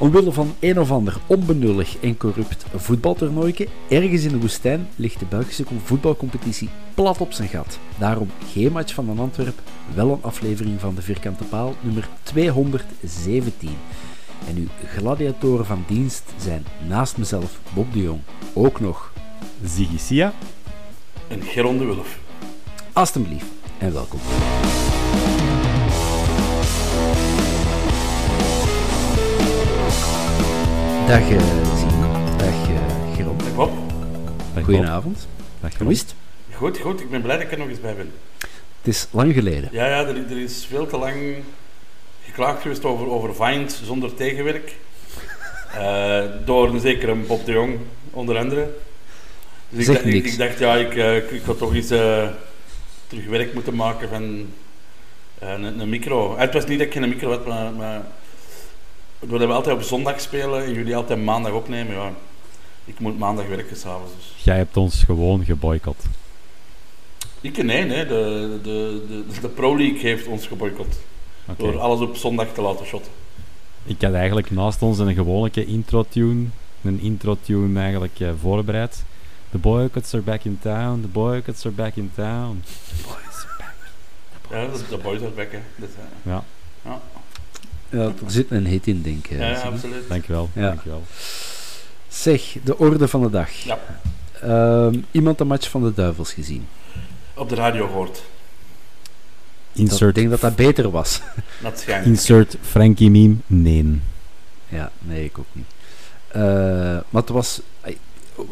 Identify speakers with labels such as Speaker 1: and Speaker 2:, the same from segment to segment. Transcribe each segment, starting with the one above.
Speaker 1: Omwille van een of ander onbenullig en corrupt voetbaltoernooitje ergens in de woestijn ligt de Belgische voetbalcompetitie plat op zijn gat. Daarom geen match van een Antwerp, wel een aflevering van de Vierkante Paal nummer 217. En uw gladiatoren van dienst zijn naast mezelf Bob de Jong ook nog
Speaker 2: Ziggy Sia.
Speaker 3: En Geron de Wulf.
Speaker 1: Alsjeblieft en welkom. Dag uh. Dag uh, Geron.
Speaker 3: Dag Bob.
Speaker 2: Dag
Speaker 1: Goedenavond.
Speaker 2: Dag
Speaker 1: Hoe is het?
Speaker 3: Goed, goed. Ik ben blij dat ik er nog eens bij ben.
Speaker 1: Het is lang geleden.
Speaker 3: Ja, ja er, er is veel te lang geklaagd geweest over, over Vines zonder tegenwerk. Uh, door een zekere Bob de Jong, onder andere. Dus
Speaker 1: Zeg
Speaker 3: ik, dacht- ik, ik dacht, ja, ik, uh, ik, ik ga toch eens uh, terug werk moeten maken van uh, een, een micro. Het was niet dat ik geen micro had, maar, maar doordat we altijd op zondag spelen en jullie altijd maandag opnemen, ja, ik moet maandag werken s'avonds. Dus.
Speaker 2: Jij hebt ons gewoon geboycott.
Speaker 3: Ik nee, nee. De, de, de, de Pro League heeft ons geboycott. Door alles op zondag te laten shotten.
Speaker 2: Ik had eigenlijk naast ons een gewone intro-tune, een intro-tune eigenlijk eh, voorbereid. The boycotts are back in town, the boycotts are back in town.
Speaker 3: Ja, dat is de boys are back, hè. Eh,
Speaker 2: Ja,
Speaker 3: ja.
Speaker 1: Ja, er zit een hit in, denk ik.
Speaker 3: ja, absoluut.
Speaker 2: dankjewel.
Speaker 1: Ja.
Speaker 2: dankjewel.
Speaker 1: Zeg, de orde van de dag.
Speaker 3: Ja,
Speaker 1: Ehm, iemand de match van de Duivels gezien.
Speaker 3: op de radio gehoord.
Speaker 1: Dat, ik
Speaker 2: Insert,
Speaker 1: denk dat dat beter was.
Speaker 3: Dat schijnt.
Speaker 2: insert Frankie meme, nee.
Speaker 1: ja, nee, ik ook niet. Eh, maar het was...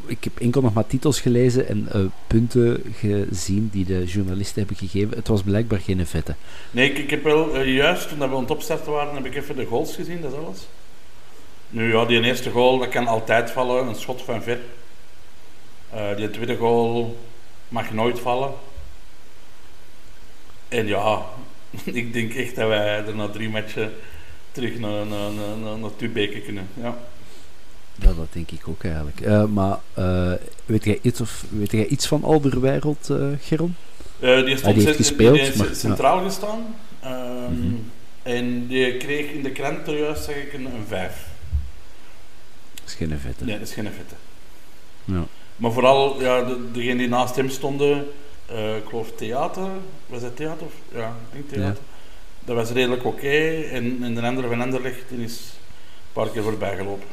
Speaker 1: Ik heb enkel nog maar titels gelezen en eh, punten gezien die de journalisten hebben gegeven. Het was blijkbaar geen vette.
Speaker 3: Nee, ik, ik heb wel eh, juist toen we aan het opstarten waren, heb ik even de goals gezien, dat is alles. Nu ja, die eerste goal, dat kan altijd vallen, een schot van ver. Eh, die tweede goal mag nooit vallen. En ja, ik denk echt dat wij er na drie matchen terug naar, naar, naar, naar, naar kunnen. Ja.
Speaker 1: Ja, dat denk ik ook eigenlijk. Eh, maar eh, weet, jij iets of, weet jij iets van Alderwereld, eh Geron?
Speaker 3: Die, stond
Speaker 1: Ah, die heeft gespeeld,
Speaker 3: die heeft
Speaker 1: maar-
Speaker 3: centraal gestaan. Ehm,
Speaker 1: Mhm.
Speaker 3: En die kreeg in de krant juist, zeg ik, een, een 5.
Speaker 1: Dat is geen vette.
Speaker 3: Nee, dat is geen vette.
Speaker 1: Ja.
Speaker 3: Maar vooral, ja, de, degene die naast hem stonden, ik geloof theater, was dat theater? Of, ja, ik denk theater. Dat was redelijk oké. En, en de andere van Anderlecht is een paar keer voorbij gelopen.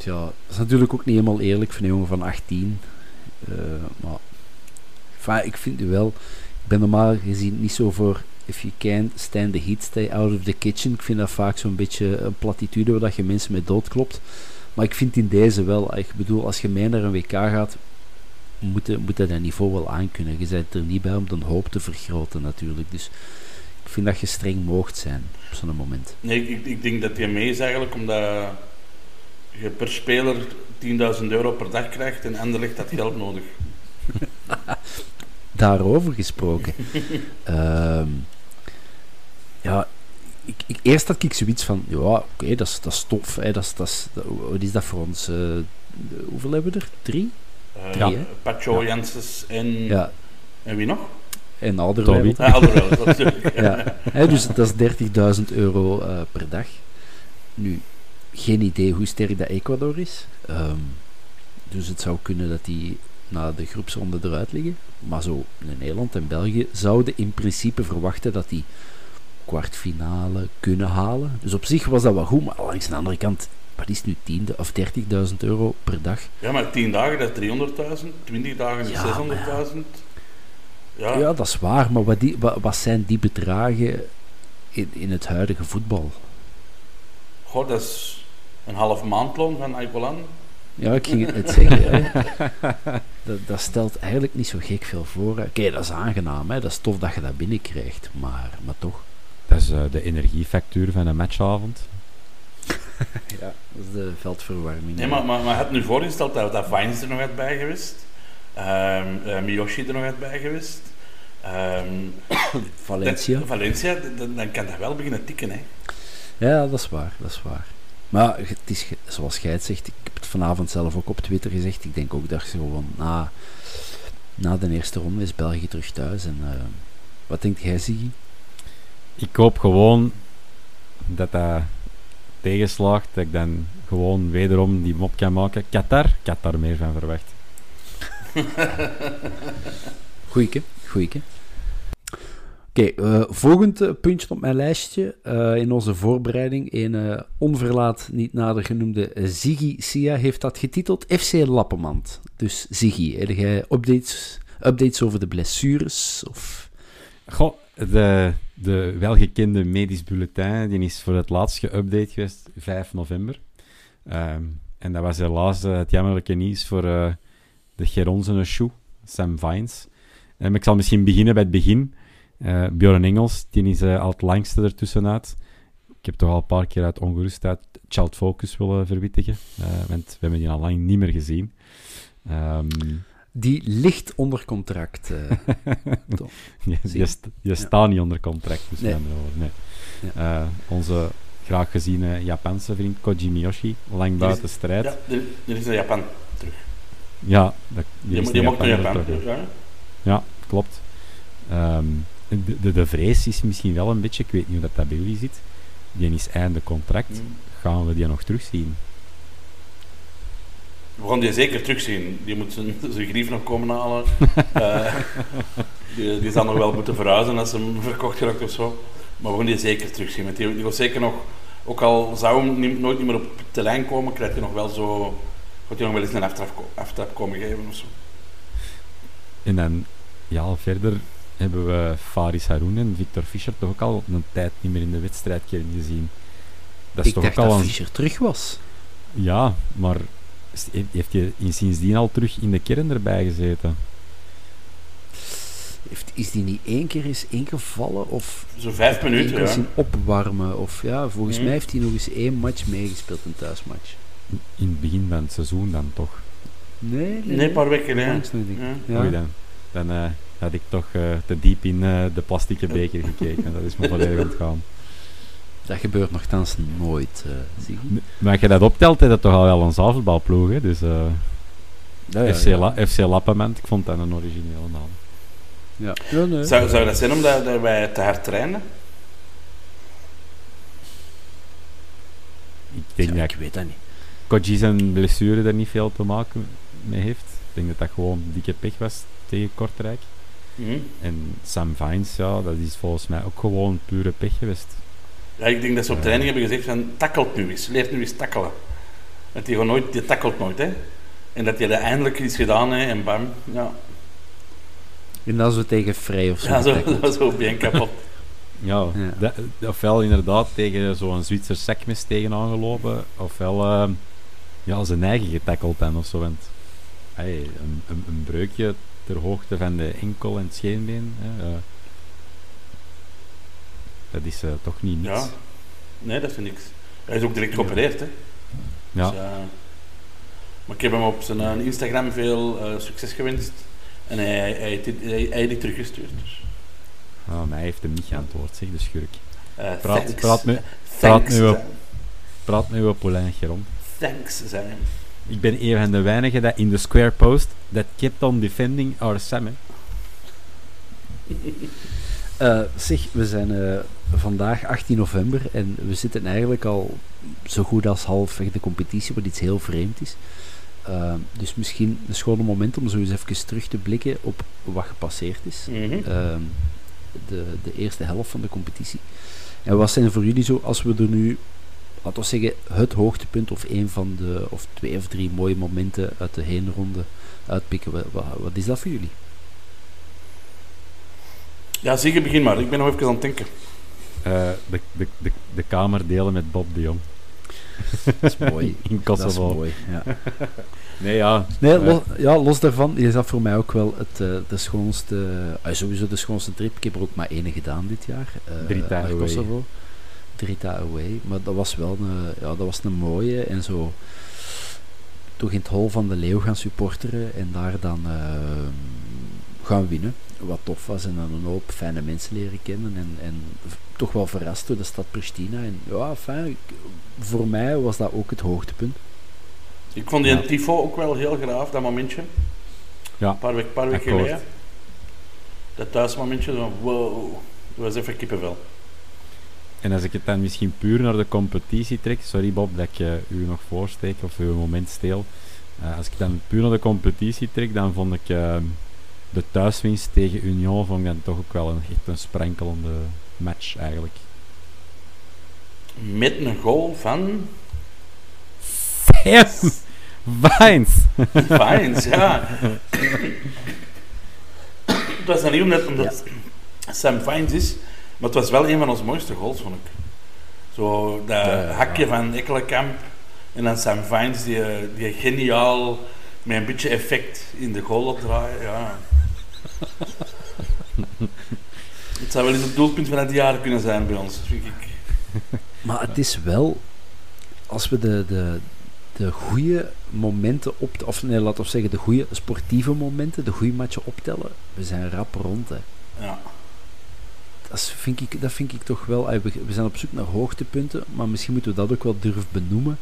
Speaker 1: Tja, dat is natuurlijk ook niet helemaal eerlijk voor een jongen van 18. Eh, maar ik vind nu wel, ik ben normaal gezien niet zo voor if you can't stand the heat, stay out of the kitchen. Ik vind dat vaak zo'n beetje een platitude waar dat je mensen mee doodklopt. Maar ik vind in deze wel, ik bedoel, als je mee naar een WK gaat, moet je, moet je dat niveau wel aankunnen. Je bent er niet bij om de hoop te vergroten natuurlijk. Dus ik vind dat je streng moogt zijn op zo'n moment.
Speaker 3: Nee, ik, ik denk dat hij mee is eigenlijk omdat je per speler 10.000 euro per dag krijgt en Anderlecht had geld nodig.
Speaker 1: Daarover gesproken. Ehm, ja, ik, ik, eerst had ik zoiets van, ja, oké, dat, is, dat is tof. Hè, dat is, dat is, dat- wat is dat voor ons? eh, hoeveel hebben we er? Drie?
Speaker 3: Eh,
Speaker 1: Drie?
Speaker 3: Pacho,
Speaker 1: Ja.
Speaker 3: Janssens en,
Speaker 1: Ja,
Speaker 3: en wie nog?
Speaker 1: en
Speaker 3: Alderweireld, dat natuurlijk.
Speaker 1: Ja, hè, dus dat is 30.000 euro eh, per dag. Nu, geen idee hoe sterk dat Ecuador is. Ehm, dus het zou kunnen dat die na de groepsronde eruit liggen. Maar zo in Nederland en België zouden in principe verwachten dat die kwartfinale kunnen halen. Dus op zich was dat wel goed, maar langs de andere kant, wat is nu tiende of 30.000 euro per dag?
Speaker 3: Ja, maar 10 dagen dat is 300.000, 20 dagen is
Speaker 1: Ja,
Speaker 3: 600.000. Ja,
Speaker 1: Ja, dat is waar, maar wat, die, wat, wat zijn die bedragen in, in het huidige voetbal?
Speaker 3: Goh, dat is een half maandloon van Aikolan.
Speaker 1: Ja, ik ging het net zeggen. Dat, dat stelt eigenlijk niet zo gek veel voor. Oké, dat is aangenaam, hè. dat is tof dat je dat binnenkrijgt, maar, maar toch.
Speaker 2: Dat is eh, de energiefactuur van een matchavond.
Speaker 1: Ja. Dat is de veldverwarming.
Speaker 3: Nee, maar, maar, maar het nu voorgesteld dat, dat Vines er nog uit bij geweest. Ehm eh, Miyoshi er nog uit bij geweest. Ehm,
Speaker 1: Valencia.
Speaker 3: dat- Valencia, dan, dan kan dat wel beginnen tikken. Hè.
Speaker 1: Ja, dat is waar, dat is waar. Maar het is, zoals jij het zegt, ik heb het vanavond zelf ook op Twitter gezegd. Ik denk ook dat zo van, na, na de eerste ronde is België terug thuis. En, eh, wat denkt jij, Ziggy?
Speaker 2: Ik hoop gewoon dat dat tegenslaagt, dat ik dan gewoon wederom die mop kan maken. Qatar, daar meer van verwacht.
Speaker 1: Goeieke, goeieke. Oké, eh, volgend eh, puntje op mijn lijstje eh, in onze voorbereiding. Een onverlaat, niet nader genoemde Ziggy Sia heeft dat getiteld FC Lappenmand. Dus Ziggy, heb jij updates, updates over de blessures? Of...
Speaker 2: Goh, de, de welgekende medisch bulletin die is voor het laatst geüpdate geweest, 5 november. Ehm, en dat was helaas het jammerlijke nieuws voor de Geronzene shoe, Sam Vines. Ehm, ik zal misschien beginnen bij het begin. Eh Bjorn Engels, die is eh, al het langste ertussenuit. Ik heb toch al een paar keer uit ongerustheid Child Focus willen verwittigen, eh, want we hebben die al lang niet meer gezien. Ehm,
Speaker 1: Die ligt onder contract. eh.
Speaker 2: Je, je,
Speaker 1: je?
Speaker 2: st- je
Speaker 1: Ja.
Speaker 2: staat niet onder contract, dus
Speaker 1: Nee.
Speaker 2: nee. Eh, onze graag geziene Japanse vriend Koji Miyoshi, lang buiten strijd.
Speaker 3: Ja, er, er is naar Japan terug.
Speaker 2: Ja, dat, die
Speaker 3: Die,
Speaker 2: is
Speaker 3: mo- die
Speaker 2: naar Japan
Speaker 3: Japan
Speaker 2: terug.
Speaker 3: terug. Ja.
Speaker 2: Ja, klopt. Ehm, de, de, de vrees is misschien wel een beetje, ik weet niet hoe dat, dat bij jullie zit, die is einde contract.
Speaker 3: Hmm.
Speaker 2: Gaan we die nog terugzien?
Speaker 3: We gaan die zeker terugzien. Die moet zijn, zijn grief nog komen halen. Eh, die, die zal nog wel moeten verhuizen als hem verkocht geraakt of zo. Maar we gaan die zeker terugzien. Want die, die gaat zeker nog, ook al zou hem niet- nooit niet meer op het terrein komen, krijgt hij nog wel zo, gaat hij nog wel eens een aftrap, aftrap komen geven of zo.
Speaker 2: En dan, ja, verder hebben we Faris Haroun en Victor Fischer toch ook al een tijd niet meer in de wedstrijdkern gezien. Dat is
Speaker 1: ik
Speaker 2: toch
Speaker 1: dacht
Speaker 2: ook al
Speaker 1: dat
Speaker 2: een...
Speaker 1: Fischer terug was.
Speaker 2: Ja, maar heeft hij sindsdien al terug in de kern erbij gezeten?
Speaker 1: Heeft, is die niet één keer eens ingevallen? Of
Speaker 3: Zo vijf minuten, ja.
Speaker 1: zien opwarmen? Of ja, volgens
Speaker 3: Mhm.
Speaker 1: mij heeft hij nog eens één match meegespeeld, een thuismatch.
Speaker 2: In het begin van het seizoen dan toch?
Speaker 1: Nee,
Speaker 3: Nee, een paar weken,
Speaker 1: niet.
Speaker 3: Ja.
Speaker 2: Dan dan eh, had ik toch eh, te diep in eh, de plastieke beker gekeken. Dat is me volledig ontgaan.
Speaker 1: Dat gebeurt nogthans nooit, eh zie je.
Speaker 2: Maar als je dat optelt, is dat toch al wel een zaalvoetbalploeg. Hè? Dus eh,
Speaker 1: Ja, ja,
Speaker 2: FC,
Speaker 1: ja.
Speaker 2: La- FC Lappenment, ik vond dat een originele naam.
Speaker 1: Ja. Ja, nee.
Speaker 3: Zou, zou dat zijn omdat dat wij te hard trainen?
Speaker 2: Ik denk
Speaker 1: Ja,
Speaker 2: dat
Speaker 1: ik weet dat niet.
Speaker 2: Koji zijn blessure er niet veel te maken mee heeft. Ik denk dat dat gewoon dikke pech was tegen Kortrijk.
Speaker 3: Mhm.
Speaker 2: En Sam Vines, ja, dat is volgens mij ook gewoon pure pech geweest.
Speaker 3: Ja, ik denk dat ze op training hebben gezegd van tackelt nu eens, leert nu eens tackelen. Want die, gaat nooit, die tackelt nooit, hè. En dat hij dat eindelijk iets gedaan heeft en bam, ja.
Speaker 1: En als we tegen Vrij of zo.
Speaker 3: Ja, zo, zo bien kapot.
Speaker 2: Ja,
Speaker 1: Ja.
Speaker 2: dat- ofwel inderdaad tegen zo'n Zwitser sekmes tegenaan gelopen, ofwel ehm, ja, zijn eigen getackeld dan of zo. Want, hey, een, een, een breukje ter hoogte van de enkel en het scheenbeen, hè, eh, dat is eh, toch niet niks.
Speaker 3: Ja. Nee, dat vind ik. Hij is ook direct geopereerd, hè.
Speaker 2: Ja.
Speaker 3: Dus, eh, maar ik heb hem op zijn Instagram veel succes gewenst. En hij, hij, hij, hij, heeft teruggestuurd. Dus.
Speaker 2: Ah, maar hij heeft hem niet geantwoord, zeg, de schurk. Praat,
Speaker 3: thanks.
Speaker 2: praat, met, praat,
Speaker 3: zijn.
Speaker 2: praat met uw polijntje rond.
Speaker 3: Thanks zijn.
Speaker 2: Ik ben een van de weinigen dat in de square post that kept on defending our Sam. hè.
Speaker 1: Eh, zeg, we zijn eh, vandaag 18 november en we zitten eigenlijk al zo goed als halfweg de competitie, wat iets heel vreemd is. Eh, dus misschien een schone moment om zo eens even terug te blikken op wat gepasseerd is.
Speaker 3: Mhm.
Speaker 1: Ehm, de, de eerste helft van de competitie. En wat zijn voor jullie zo, als we er nu, laten we zeggen, het hoogtepunt of een van de, of twee of drie mooie momenten uit de heenronde uitpikken, wat, wat, wat is dat voor jullie?
Speaker 3: Ja, zeker begin maar. Ik ben nog even aan het denken.
Speaker 2: Eh, de, de, de, de kamer delen met Bob de Jong
Speaker 1: Dat is mooi.
Speaker 2: in
Speaker 1: dat is
Speaker 2: Kosovo.
Speaker 1: mooi, ja.
Speaker 2: Nee, ja.
Speaker 1: Nee,
Speaker 2: eh,
Speaker 1: los, ja, los daarvan is dat voor mij ook wel het, eh, de schoonste, eh, sowieso de schoonste trip. Ik heb er ook maar één gedaan dit jaar. eh,
Speaker 2: Drita
Speaker 1: naar
Speaker 2: away.
Speaker 1: Drita away. Maar dat was wel een, ja, dat was een mooie en zo toch in het hol van de leeuw gaan supporteren en daar dan eh, gaan winnen. Wat tof was en dan een hoop fijne mensen leren kennen en, en toch wel verrast door de stad Pristina. En ja, fijn, voor mij was dat ook het hoogtepunt.
Speaker 3: Ik vond die
Speaker 1: Ja.
Speaker 3: tifo ook wel heel graaf, dat momentje.
Speaker 2: Ja,
Speaker 3: Een paar, week, paar weken geleden. Dat thuismomentje, zo wow. Dat was even kippenvel.
Speaker 2: En als ik het dan misschien puur naar de competitie trek, sorry Bob dat ik u nog voorsteek of uw moment steel. Eh, als ik dan puur naar de competitie trek, dan vond ik eh, de thuiswinst tegen Union vond ik dan toch ook wel een, echt een sprankelende match eigenlijk.
Speaker 3: Met een goal van
Speaker 2: Sam Vines!
Speaker 3: Fines, ja. het was dan niet omdat, omdat Sam Fines is, maar het was wel een van onze mooiste goals, vond ik. Zo dat
Speaker 1: Ja,
Speaker 3: hakje van Ekkelenkamp en dan Sam Fines, die, die geniaal met een beetje effect in de goal opdraaien. Ja. het zou wel eens het doelpunt van het jaar kunnen zijn bij ons, vind ik.
Speaker 1: Maar het is wel, als we de, de, de goede momenten op, of nee, laten we zeggen, de goede sportieve momenten, de goede matchen optellen, we zijn rap rond. Hè.
Speaker 3: Ja.
Speaker 1: Dat, vind ik, dat vind ik toch wel, we, zijn op zoek naar hoogtepunten, maar misschien moeten we dat ook wel durven benoemen,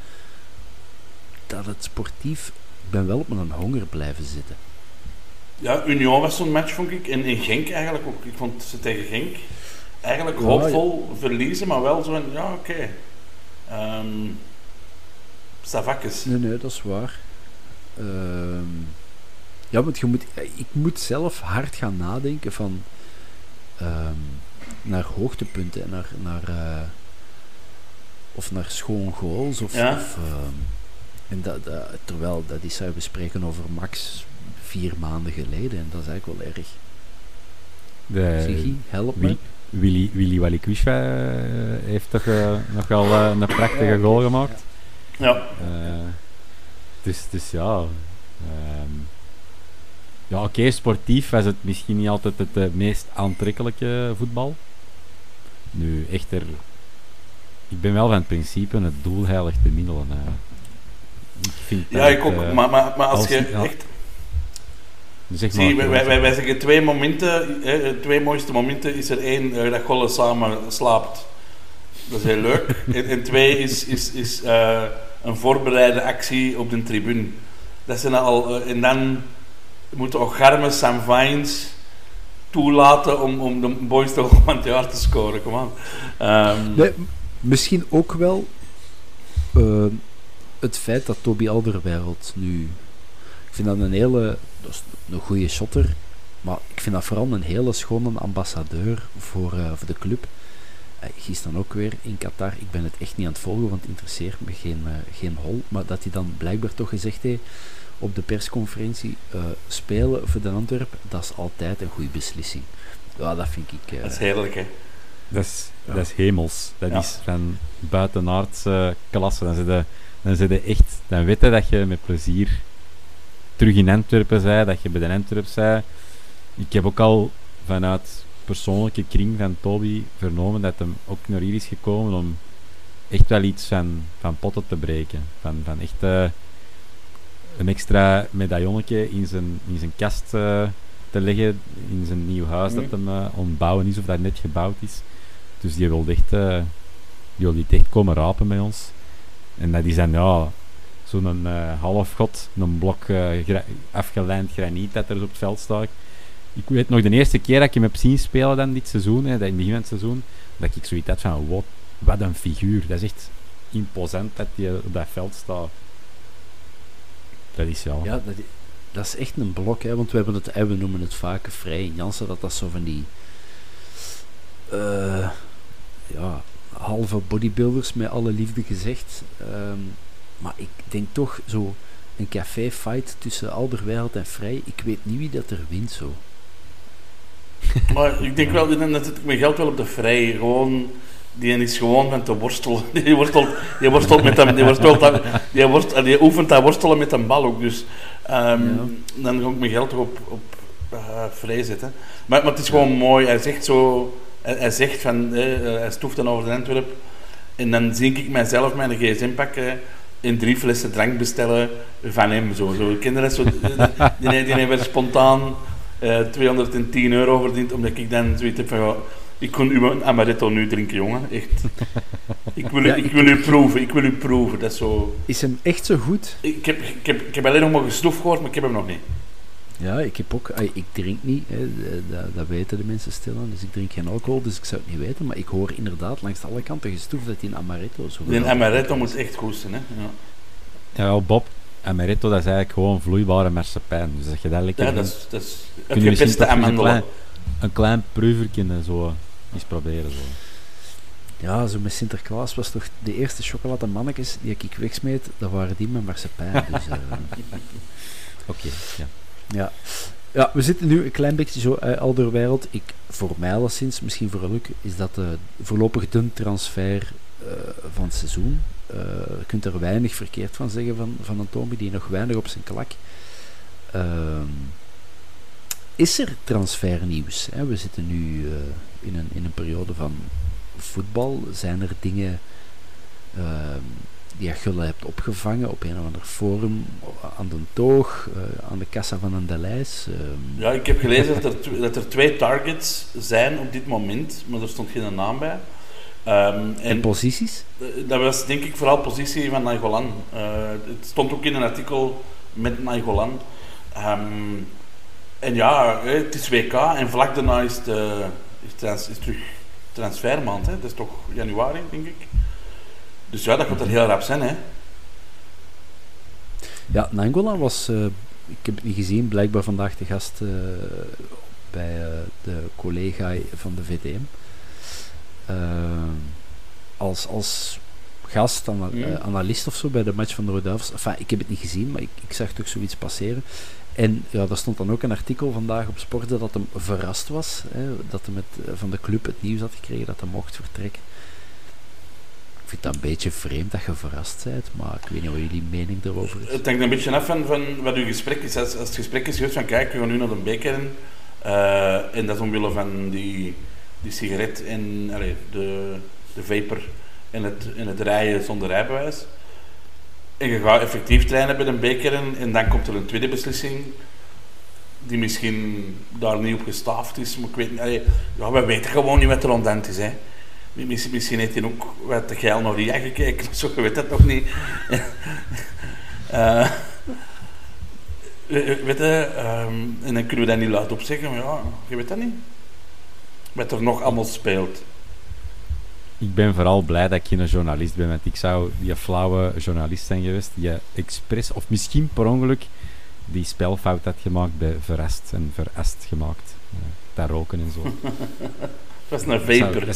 Speaker 1: dat het sportief, ik ben wel op mijn honger blijven zitten.
Speaker 3: Ja, Union was zo'n match, vond ik. En in Genk eigenlijk ook. Ik vond ze tegen Genk eigenlijk
Speaker 1: Ja,
Speaker 3: hoopvol verliezen, maar wel zo van, ja, oké. Ehm Savakes.
Speaker 1: Nee, nee, dat is waar. Ehm, ja, want je moet, ik moet zelf hard gaan nadenken van ehm, naar hoogtepunten en naar, naar eh, of naar schoon goals of,
Speaker 3: Ja.
Speaker 1: of ehm, en dat, dat, terwijl dat is zou bespreken over max vier maanden geleden en dat is eigenlijk wel erg.
Speaker 2: De,
Speaker 1: Ziggy, help me.
Speaker 2: Willy, Willy Walikwisha eh, heeft toch eh, nog wel eh, een prachtige goal gemaakt.
Speaker 3: Ja.
Speaker 2: Eh, dus, dus ja. ehm, ja, oké, sportief was het misschien niet altijd het meest aantrekkelijke voetbal. Nu, echter, ik ben wel van het principe: het doel heiligt de middelen. ik vind
Speaker 3: ja,
Speaker 2: dat,
Speaker 3: ik ook.
Speaker 2: eh,
Speaker 3: maar, maar, maar als,
Speaker 2: als-
Speaker 3: je
Speaker 2: ja.
Speaker 3: echt...
Speaker 2: zeg maar,
Speaker 3: Zie, wij, wij, wij- zeggen twee momenten, hè, twee mooiste momenten is er één eh, dat Golle samen slaapt. Dat is heel leuk. en, en twee is, is, is eh, een voorbereide actie op de tribune. Dat zijn al, en dan moeten Ogarme, Sam Vines toelaten om, om de boys toch van het jaar te scoren. Kom aan. Ehm,
Speaker 1: Nee, misschien ook wel eh, het feit dat Toby Alderweireld nu... Ik vind dat een hele... Een goede shotter. Maar ik vind dat vooral een hele schone ambassadeur voor, eh, voor de club. Hij is dan ook weer in Qatar. Ik ben het echt niet aan het volgen, want het interesseert me geen, eh, geen hol. Maar dat hij dan blijkbaar toch gezegd heeft op de persconferentie... eh, spelen voor de Antwerp, dat is altijd een goede beslissing. Ja, dat vind ik... eh,
Speaker 3: dat is heerlijk, hè.
Speaker 2: Dat is,
Speaker 1: Ja.
Speaker 2: dat is hemels. Dat
Speaker 3: Ja.
Speaker 2: is van buitenaardse klasse. Dan, zit je, dan, zit je echt, dan weet je dat je met plezier terug in Antwerpen zei, dat je bij de Antwerp zei. Ik heb ook al vanuit persoonlijke kring van Toby vernomen dat hem ook naar hier is gekomen om echt wel iets van, van potten te breken. Van, van echt eh, een extra medaillonnetje in zijn, in zijn kast eh, te leggen, in zijn nieuw huis dat hem eh, ontbouwen is of dat net gebouwd is. Dus die wil echt, eh, die wil echt komen rapen bij ons. En dat is dan, ja, zo'n uh, halfgod, een blok uh, gra afgelijnd graniet dat er op het veld staat. Ik weet nog de eerste keer dat ik hem heb zien spelen dan dit seizoen, hè, dat in het begin van het seizoen, dat ik zoiets had van, wat, wat een figuur. Dat is echt imposant dat hij op dat veld staat. Dat is ja.
Speaker 1: Ja, dat, dat is echt een blok, hè, want we, hebben het, we noemen het vaak vrij in Jansen, dat dat zo van die uh, ja, halve bodybuilders, met alle liefde gezegd. Um, maar ik denk toch zo een café-fight tussen Alderweireld en Vrij, ik weet niet wie dat er wint zo.
Speaker 3: Maar ik denk wel, dat het mijn geld wel op de Vrij. Gewoon die is gewoon met de worstel. Die worstelt, die worstelt met hem, die, worstelt, die, worstelt, die oefent dat worstelen met een bal ook. Dus um, ja. dan ga ik mijn geld op, op uh, vrij zetten. Maar, maar het is gewoon mooi. Hij zegt zo, hij, hij zegt van, eh, hij stoeft dan over de Antwerp. En dan zie ik mijzelf mijn gsm pakken in drie flessen drank bestellen van hem. Zo, zo. Kinderen, zo, die, die, die hebben spontaan uh, 210 euro verdiend, omdat ik dan zoiets heb van ik kon uw amaretto nu drinken, jongen. Echt. Ik wil, u, ik, wil u proeven, ik wil u proeven. Dat is zo...
Speaker 1: Is hem echt zo goed?
Speaker 3: Ik heb, ik heb, ik heb alleen nog maar gesnoef gehoord, maar ik heb hem nog niet.
Speaker 1: Ja, ik heb ook... Ik drink niet, hè, dat, dat, weten de mensen stilaan. Dus ik drink geen alcohol, dus ik zou het niet weten. Maar ik hoor inderdaad langs alle kanten gestoef dat die amaretto zo
Speaker 3: goed is. amaretto moet echt goed zijn, hè.
Speaker 2: Ja, ja Bob, amaretto dat is eigenlijk gewoon vloeibare marsepein. Dus dat je dat lekker...
Speaker 3: Ja, dat is, dat is het gepeste amandelen.
Speaker 2: Een klein zo eens proberen. Zo.
Speaker 1: Ja, zo met Sinterklaas was toch de eerste chocolademannetjes die ik wegsmeet, dat waren die met marsepein. Dus, uh...
Speaker 2: Oké, ja.
Speaker 1: ja. Ja, we zitten nu een klein beetje zo uh, al door wereld. Ik, voor mij alleszins, misschien voor Luc, is dat uh, voorlopig de transfer uh, van het seizoen. je kunt er weinig verkeerd van zeggen van, van Antomi, die nog weinig op zijn klak. Ehm, is er transfernieuws? Hè? We zitten nu in een, in een periode van voetbal? Zijn er dingen uh, die je hebt opgevangen op een of ander forum, aan de toog, uh, aan de kassa van een Delijs? Uh,
Speaker 3: ja, ik heb gelezen dat er, dat er twee targets zijn op dit moment, maar er stond geen naam bij.
Speaker 1: Um, en, en, posities?
Speaker 3: Dat was denk ik vooral positie van Nainggolan. Uh, het stond ook in een artikel met Nainggolan. Um, en ja, het is WK en vlak daarna is de, is, trans, is terug transfermaand. Hè? Dat is toch januari, denk ik. Dus ja, dat gaat er heel rap zijn. Hè?
Speaker 1: Ja, Nangola was, uh, ik heb het niet gezien, blijkbaar vandaag de gast uh, bij uh, de collega van de VTM. als, als gast, mm. analist of zo bij de match van de Rode Enfin, ik heb het niet gezien, maar ik, ik zag toch zoiets passeren. En ja, daar stond dan ook een artikel vandaag op Sport dat hem verrast was. Hè, dat hij met, eh, van de club het nieuws had gekregen dat hij mocht vertrekken. Ik vind dat een beetje vreemd dat je verrast bent, maar ik weet niet wat jullie mening erover is.
Speaker 3: Het hangt een beetje af van, van wat uw gesprek is. Als, het gesprek is geweest van kijk, we gaan nu naar de beker uh, en dat is omwille van die, die sigaret en de, de vapor en het, en het rijden zonder rijbewijs en je gaat effectief trainen bij een beker en, dan komt er een tweede beslissing die misschien daar niet op gestaafd is. Maar ik weet niet, ja, we weten gewoon niet wat er aan is. Hè. Misschien, misschien heeft hij ook wat de geil naar die gekeken, zo, je weet het nog niet. uh, weet je, um, en dan kunnen we dat niet luid opzeggen, ja, je weet dat niet. Wat er nog allemaal speelt
Speaker 2: ik ben vooral blij dat ik geen journalist ben, want ik zou die flauwe journalist zijn geweest die expres, of misschien per ongeluk, die spelfout had gemaakt bij verrast en verast gemaakt. Uh, daar roken en zo.
Speaker 3: dat is een vapor.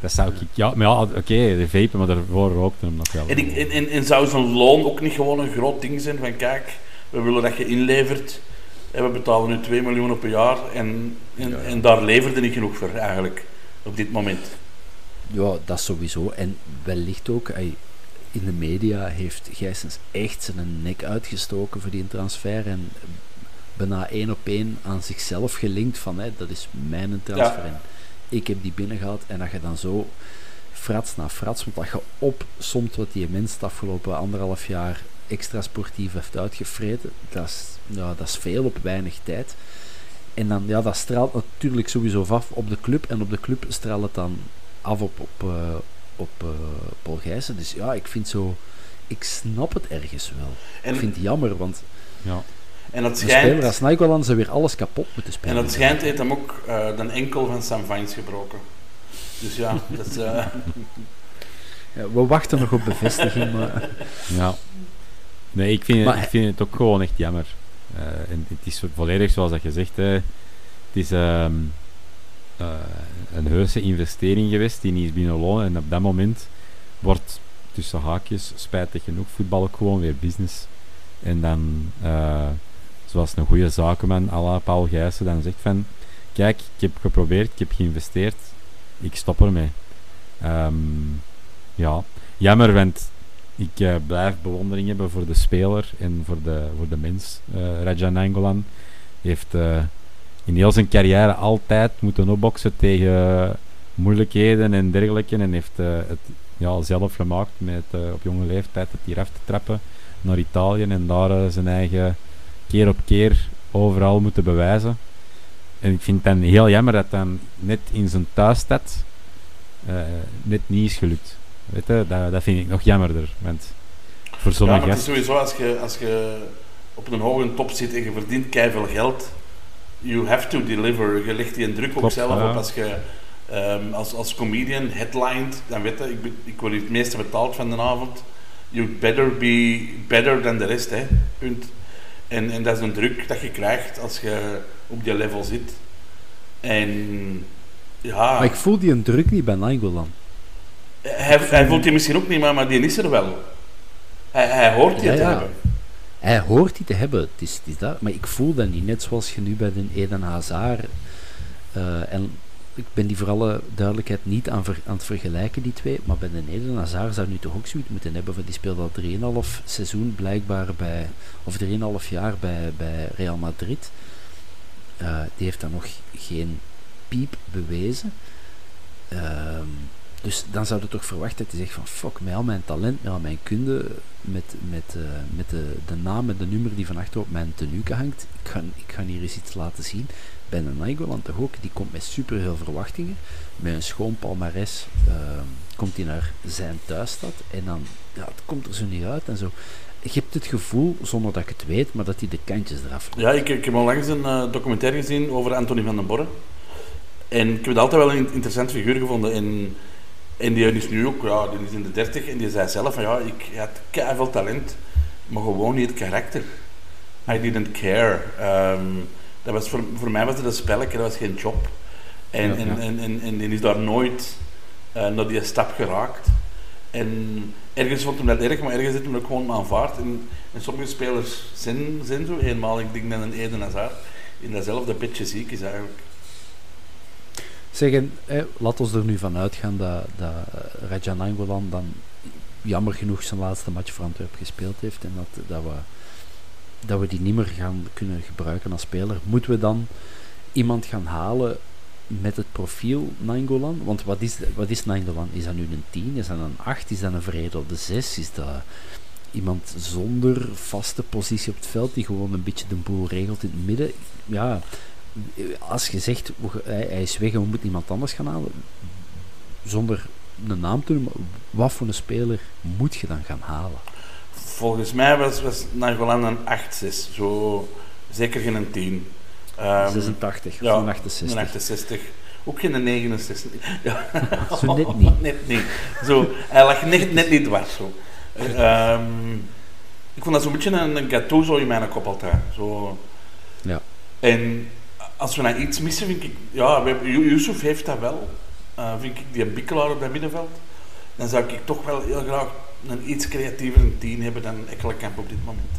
Speaker 2: Dat zou, ik, ja, maar ja, oké, de vapen, maar daarvoor rookte hem nog wel.
Speaker 3: En, ik, en, en, zou zo'n loon ook niet gewoon een groot ding zijn van kijk, we willen dat je inlevert en we betalen nu 2 miljoen op een jaar en, en, en daar leverde niet genoeg voor eigenlijk, op dit moment.
Speaker 1: Ja, dat sowieso. En wellicht ook, in de media heeft Gijsens echt zijn nek uitgestoken voor die transfer. En bijna één op één aan zichzelf gelinkt van hè, dat is mijn transfer. En ik heb die binnengehaald. En dat je dan zo frats na frats, want dat je opsomt wat die mens de afgelopen anderhalf jaar extra sportief heeft uitgevreten, dat is, ja, dat is veel op weinig tijd. En dan, ja, dat straalt natuurlijk sowieso af op de club. En op de club straalt het dan af op, op, uh, op uh, Paul Gijssen. Dus ja, ik vind zo... Ik snap het ergens wel. En, ik vind het jammer, want...
Speaker 2: Ja.
Speaker 3: En het schijnt... Een speler
Speaker 1: als Nainggolan zou weer alles kapot moeten spelen.
Speaker 3: En het schijnt heeft hem ook uh, de enkel van Sam Vines gebroken. Dus ja, dat is... ja,
Speaker 1: we wachten nog op bevestiging, maar...
Speaker 2: Ja. Nee, ik vind, maar, ik vind het ook gewoon echt jammer. en het is volledig zoals dat je zegt, hè. het is... Um, uh, een heuse investering geweest die niet is. En op dat moment wordt tussen haakjes, spijtig genoeg, voetbal ook gewoon weer business. En dan, uh, zoals een goede zakenman, à la Paul Gijssen, dan zegt van, kijk, ik heb geprobeerd, ik heb geïnvesteerd, ik stop ermee. Um, ja, jammer, want ik uh, blijf bewondering hebben voor de speler en voor de, voor de mens. Uh, Rajan Angolan heeft in heel zijn carrière altijd moeten opboksen tegen moeilijkheden en dergelijke. En heeft uh, het ja, zelf gemaakt met uh, op jonge leeftijd het hier af te trappen naar Italië en daar uh, zijn eigen keer op keer overal moeten bewijzen. En ik vind het dan heel jammer dat dan net in zijn thuisstad net niet is gelukt. Weet je, dat, dat vind ik nog jammerder. Want voor
Speaker 3: ja, het is sowieso als je, als je op een hoge top zit en je verdient keihard geld, you have to deliver. Je legt die een druk ook zelf op als je um, als, als comedian headlined, dan weet je, ik, ik word het meeste betaald van de avond. You better be better than the rest, hè. Punt. En, en dat is een druk dat je krijgt als je op die level zit. En ja.
Speaker 1: Maar ik voel die een druk niet bij Nainggolan.
Speaker 3: Hij, hij voelt die misschien ook niet, maar, maar die is er wel. Hij, hij hoort die ja, te ja. hebben.
Speaker 1: Hij hoort die te hebben, het is, dat. Maar ik voel dat niet. Net zoals je nu bij de Eden Hazard. Uh, en ik ben die voor alle duidelijkheid niet aan, ver, aan het vergelijken, die twee. Maar bij de Eden Hazard zou nu toch ook zoiets moeten hebben. Want die speelde al 3,5 seizoen blijkbaar bij. Of 3,5 jaar bij, bij Real Madrid. Uh, die heeft dan nog geen piep bewezen. Uh, dus dan zou je toch verwachten dat hij zegt van fuck, met al mijn talent, met al mijn kunde, met, met, uh, met de, de naam en de nummer die van achter op mijn tenuke hangt, ik ga, ik hier eens iets laten zien. Bij een Nainggoland toch ook, die komt met superveel verwachtingen, met een schoon palmares uh, komt hij naar zijn thuisstad en dan, ja, het komt er zo niet uit en zo. Je hebt het gevoel, zonder dat ik het weet, maar dat hij de kantjes eraf.
Speaker 3: Ja, ik, ik heb al langs een uh, documentaire gezien over Anthony van den Borre. En ik heb het altijd wel een interessant figuur gevonden. in en die is nu ook, ja, die is in de dertig en die zei zelf van ja, ik had veel talent, maar gewoon niet het karakter. I didn't care. Um, dat was voor, voor mij was het een spelletje, dat was geen job. En, ja, En, en, en, en, die is daar nooit uh, naar die stap geraakt. En ergens vond hij dat erg, maar ergens heeft hij ook gewoon aanvaard. En, en sommige spelers zijn, zijn zo eenmaal, ik denk dat een Eden Hazard in datzelfde beetje ziek is eigenlijk.
Speaker 1: Zeggen, laat ons er nu van uitgaan dat, dat Rajan Angolan dan jammer genoeg zijn laatste match voor Antwerpen gespeeld heeft en dat, dat, we, dat we die niet meer gaan kunnen gebruiken als speler. Moeten we dan iemand gaan halen met het profiel Nangolan? Want wat is, wat is Nangolan? Is dat nu een 10? Is dat een 8? Is dat een veredelde 6? Is dat iemand zonder vaste positie op het veld die gewoon een beetje de boel regelt in het midden? Ja, als je zegt, hij, is weg en we moeten iemand anders gaan halen, zonder een naam te noemen, wat voor een speler moet je dan gaan halen?
Speaker 3: Volgens mij was, was Nagolan een 8-6, zo, zeker geen een 10.
Speaker 1: Um, 86 ja, een 68.
Speaker 3: Een 68. Ook geen 69. Ja.
Speaker 1: zo net niet.
Speaker 3: net niet. Zo, hij lag net, net niet dwars. Zo. Um, ik vond dat zo'n beetje een, een Gattuso in mijn kop altijd. Zo.
Speaker 1: Ja.
Speaker 3: En als we naar iets missen, vind ik... Ja, Yusuf heeft dat wel. Uh, vind ik die een bikkelaar op dat middenveld. Dan zou ik toch wel heel graag een iets creatiever team hebben dan Ekkelenkamp op dit moment.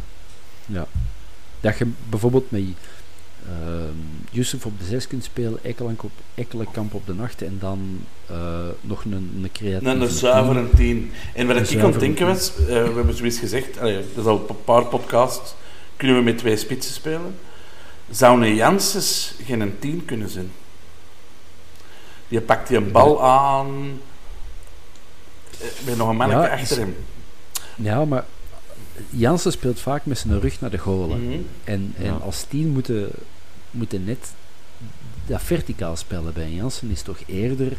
Speaker 1: Ja. Dat je bijvoorbeeld met uh, Yusuf op de zes kunt spelen, Ekkelenkamp op, de nacht en dan uh, nog een, een creatieve
Speaker 3: Een, een zuivere team. En wat ik aan het denken was, uh, we hebben zoiets gezegd, allee, dat is al een paar podcasts, kunnen we met twee spitsen spelen. Zou een Janssens geen tien kunnen zijn? Je pakt die een bal aan. Met nog een mannetje achter hem.
Speaker 1: Ja, maar Jansen speelt vaak met zijn rug naar de golen. Mhm. En, en als tien moeten, moeten net dat verticaal spelen bij Jansen is toch eerder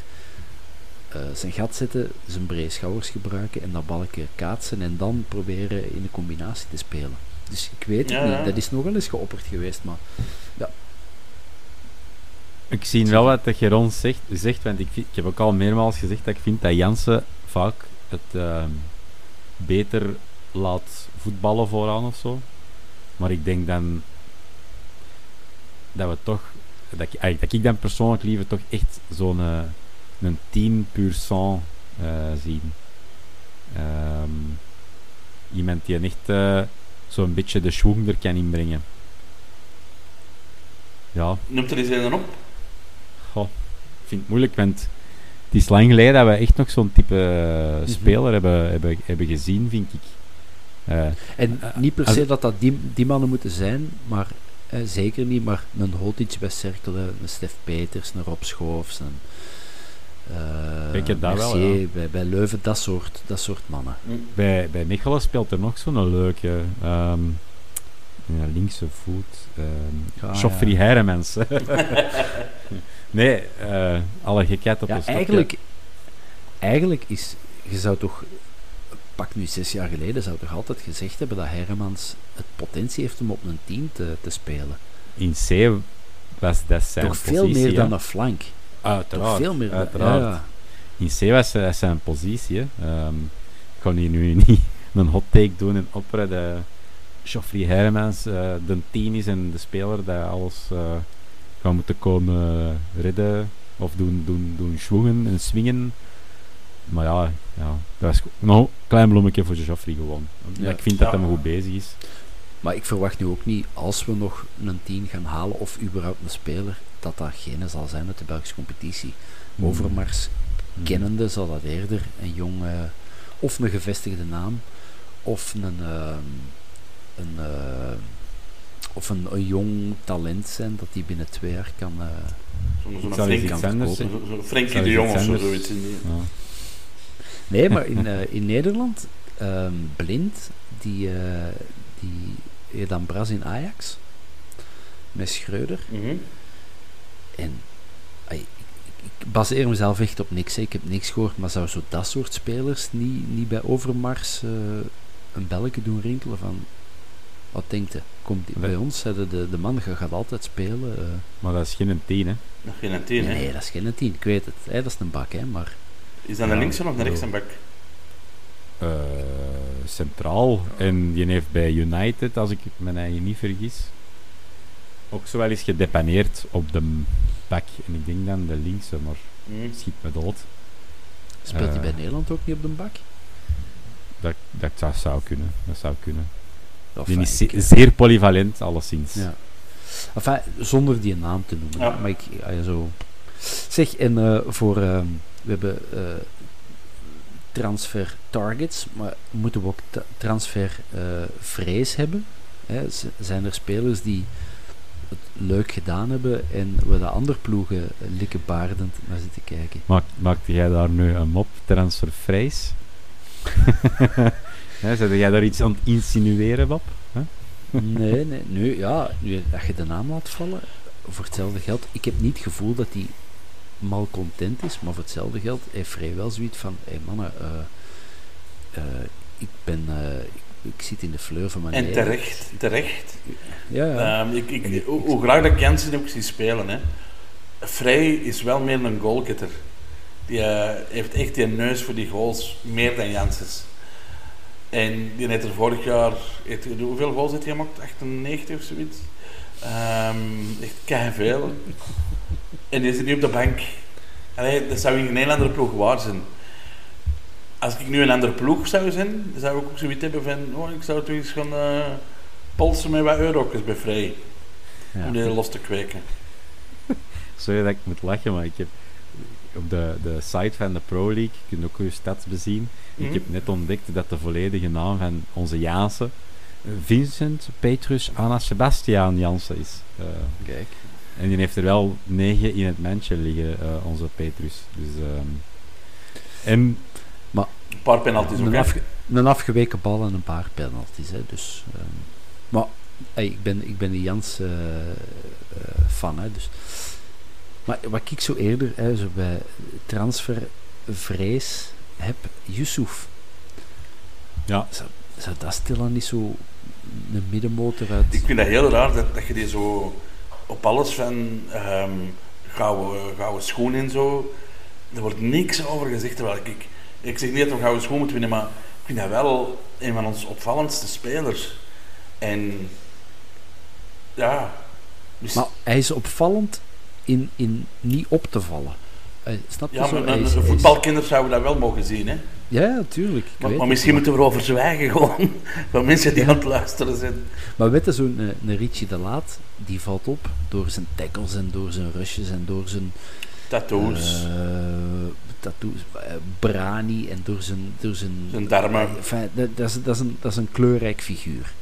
Speaker 1: eh, zijn gat zetten, zijn brede schouders gebruiken en dat balkje kaatsen en dan proberen in een combinatie te spelen. Dus ik weet het
Speaker 3: Ja,
Speaker 1: niet,
Speaker 3: ja.
Speaker 1: dat is nog wel eens geopperd geweest, maar
Speaker 2: Ik zie wel wat dat Geron zegt, zegt want ik, ik heb ook al meermaals gezegd dat ik vind dat Jansen vaak het ehm, beter laat voetballen vooraan of zo. Maar ik denk dan dat we toch, dat ik, eigenlijk- dat ik dan persoonlijk liever toch echt zo'n eh, een 10 puur sang eh, zien. Ehm, iemand die echt eh, zo'n beetje de schwung er kan inbrengen. Ja,
Speaker 3: Noemt er eens een op?
Speaker 2: Goh, ik vind het moeilijk, want het is lang geleden dat we echt nog zo'n type eh,
Speaker 1: Mhm.
Speaker 2: speler hebben, hebben, hebben gezien, vind ik. Eh,
Speaker 1: En
Speaker 2: Eh,
Speaker 1: niet per se dat dat die, die mannen moeten zijn, maar eh, zeker niet, maar een Hotic bij Cerkelen, een Stef Peters, een Rob Schoofs, een eh
Speaker 2: Ik heb dat wel, ja.
Speaker 1: bij, bij Leuven, dat soort, dat soort mannen.
Speaker 2: bij, bij Mechelen speelt er nog zo'n leuke ehm, ja, linkse voet. ehm
Speaker 1: Ah,
Speaker 2: Joffrey
Speaker 1: ja.
Speaker 2: Heiremans. nee, eh, alle gekheid op
Speaker 1: Ja,
Speaker 2: een stokje.
Speaker 1: eigenlijk, eigenlijk is, je zou toch, pak nu zes jaar geleden, zou toch altijd gezegd hebben dat Hermans het potentie heeft om op een team te, te spelen.
Speaker 2: In C was dat zijn
Speaker 1: toch veel
Speaker 2: positie,
Speaker 1: meer dan een flank.
Speaker 2: Uiteraard,
Speaker 1: veel meer
Speaker 2: uiteraard.
Speaker 1: ja.
Speaker 2: In C was eh, zijn positie. Ehm, ik kan hier nu niet een hot take doen en opperen dat Geoffrey Hermans eh, de tien is en de speler dat alles eh gaat moeten komen redden of doen, doen, doen schwungen en swingen. Maar ja, ja dat is nog een klein bloemetje voor Geoffrey gewoon.
Speaker 1: Ja.
Speaker 2: Ik vind dat
Speaker 3: Ja.
Speaker 2: hij goed bezig is.
Speaker 1: Maar ik verwacht nu ook niet, als we nog een 10 gaan halen, of überhaupt een speler, dat dat geen zal zijn uit de Belgische competitie.
Speaker 2: Hmm.
Speaker 1: Overmars kennende zal dat eerder een jong, eh, of een gevestigde naam, of een, ehm, een, eh, of een, een jong talent zijn dat die binnen twee jaar kan. eh,
Speaker 3: Zo'n Frenkie
Speaker 2: Zou
Speaker 3: de Jong of zo, zoiets in die...
Speaker 2: Ja.
Speaker 1: Nee, maar in, eh, in Nederland, ehm, Blind, die, eh die dan Bras in Ajax, met Schreuder.
Speaker 3: Mhm.
Speaker 1: En ik, baseer mezelf echt op niks. hè. Ik heb niks gehoord, maar zou zo dat soort spelers niet, niet bij Overmars eh, een belletje doen rinkelen van... Wat denkt je? Komt die- bij ons, zeiden de, de man je gaat altijd spelen. eh.
Speaker 2: Maar dat is geen tien, hè.
Speaker 3: Nog geen tien,
Speaker 1: nee,
Speaker 3: hè?
Speaker 1: nee, dat is geen tien, ik weet het. hè, dat is een bak, hè, maar...
Speaker 3: Is dat een
Speaker 2: Ja,
Speaker 3: linkse of een rechtse bak?
Speaker 2: eh, centraal. En die heeft bij United, als ik me eigen niet vergis, ook zo wel eens gedepaneerd op de bak. En ik denk dan de linkse, maar
Speaker 3: Mhm.
Speaker 2: schiet me dood.
Speaker 1: Speelt hij
Speaker 2: Eh.
Speaker 1: bij Nederland ook niet op de bak?
Speaker 2: Dat, dat zou, zou kunnen. Dat zou kunnen. Die
Speaker 1: eh,
Speaker 2: is ze- zeer polyvalent, alleszins.
Speaker 1: Ja. Enfin, zonder die naam te noemen.
Speaker 3: Ja.
Speaker 1: Maar ik, ja, ja, zo. Zeg, en eh, voor. ehm, we hebben eh, transfer targets, maar moeten we ook transfer eh, vrees hebben? Hè? Z- zijn er spelers die leuk gedaan hebben en we de andere ploegen likkebaardend naar zitten kijken?
Speaker 2: Maak, maakte jij daar nu een mop transfervrees? Hè, Zet jij daar iets aan het insinueren, Bob?
Speaker 1: Nee, nee, nu, ja, nu dat je de naam laat vallen, voor hetzelfde geld, ik heb niet het gevoel dat hij mal content is, maar voor hetzelfde geld heeft Frey wel zoiets van, hé hey mannen, eh, eh, ik ben, eh, ik, ik zit in de fleur van mijn
Speaker 3: En terecht, terecht.
Speaker 1: Ja, ja.
Speaker 3: Ehm, ik, ik, hoe, hoe graag dat ik Jensen ook zie spelen, hè. Vrij is wel meer een goalgetter. Die eh, heeft echt die neus voor die goals, meer dan Janssens. En die heeft er vorig jaar, heeft, hoeveel goals heeft hij gemaakt? 98 of zoiets? Ehm echt keiveel. En die zit nu op de bank. Allee, dat zou in geen andere ploeg waar zijn. Als ik nu een andere ploeg zou zijn, zou ik ook zoiets hebben van, oh, ik zou toch eens gaan eh, polsen met wat eurokjes bij Vrij.
Speaker 1: ja.
Speaker 3: Om die los te kweken.
Speaker 2: Sorry dat ik moet lachen, maar ik heb op de, de site van de Pro League, je kunt ook je stats bezien,
Speaker 3: Mhm.
Speaker 2: ik heb net ontdekt dat de volledige naam van onze Jaanse Vincent Petrus Anna Sebastiaan Jansen is. Eh,
Speaker 1: Kijk.
Speaker 2: en die heeft er wel negen in het mandje liggen, eh, onze Petrus. Dus, ehm, en
Speaker 3: Een paar penalties ook,
Speaker 1: Een, afge- een afgeweken bal en een paar penalties. Hè, dus, ehm, maar hey, ik, ben, ik ben de Jans eh, eh, fan. Hè, dus. Maar wat ik zo eerder, hè, zo bij transfer, vrees heb, Yusuf.
Speaker 2: Ja.
Speaker 1: Zou, zou dat stilaan niet zo een middenmotor uit...
Speaker 3: Ik vind dat heel raar dat, dat je die zo op alles van ehm gouden, gouden schoen en zo. Er wordt niks over gezegd. Terwijl ik, ik, zeg niet dat we gouden schoen moeten winnen, maar ik vind dat wel een van onze opvallendste spelers. En ja. Dus,
Speaker 1: Maar hij is opvallend in, in niet op te vallen. Eh, snap je
Speaker 3: ja, maar
Speaker 1: Hij hij is-
Speaker 3: voetbalkinders zouden dat wel mogen zien. Hè?
Speaker 1: Ja, ja, tuurlijk. ik
Speaker 3: Maar,
Speaker 1: het,
Speaker 3: misschien
Speaker 1: maar-
Speaker 3: moeten we erover zwijgen gewoon. Van mensen die aan het luisteren zijn.
Speaker 1: Maar weet je, zo'n een, een Richie de Laat, die valt op door zijn tackles en door zijn rushes en door zijn
Speaker 3: Tattoos.
Speaker 1: eh, tattoos, eh, brani en door zijn... Door zijn,
Speaker 3: Zijn darmen.
Speaker 1: Enfin, dat, dat, is, dat, is een, dat is een kleurrijk figuur.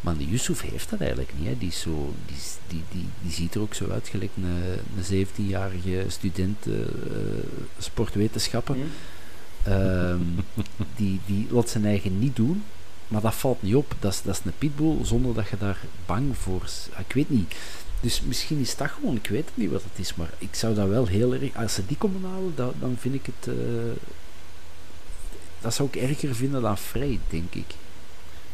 Speaker 1: Maar die Yusuf heeft dat eigenlijk niet. Hè. Die, is zo, die, die, die, die ziet er ook zo uit, gelijk een, een 17-jarige student eh, eh, sportwetenschappen.
Speaker 3: Hm?
Speaker 1: Ehm, die, die laat zijn eigen niet doen, maar dat valt niet op. Dat is, dat is een pitbull zonder dat je daar bang voor... s- Ik weet niet. Dus misschien is dat gewoon, ik weet het niet wat het is, maar ik zou dat wel heel erg... Als ze die komen halen, dan, dan vind ik het... eh, dat zou ik erger vinden dan Frey, denk ik.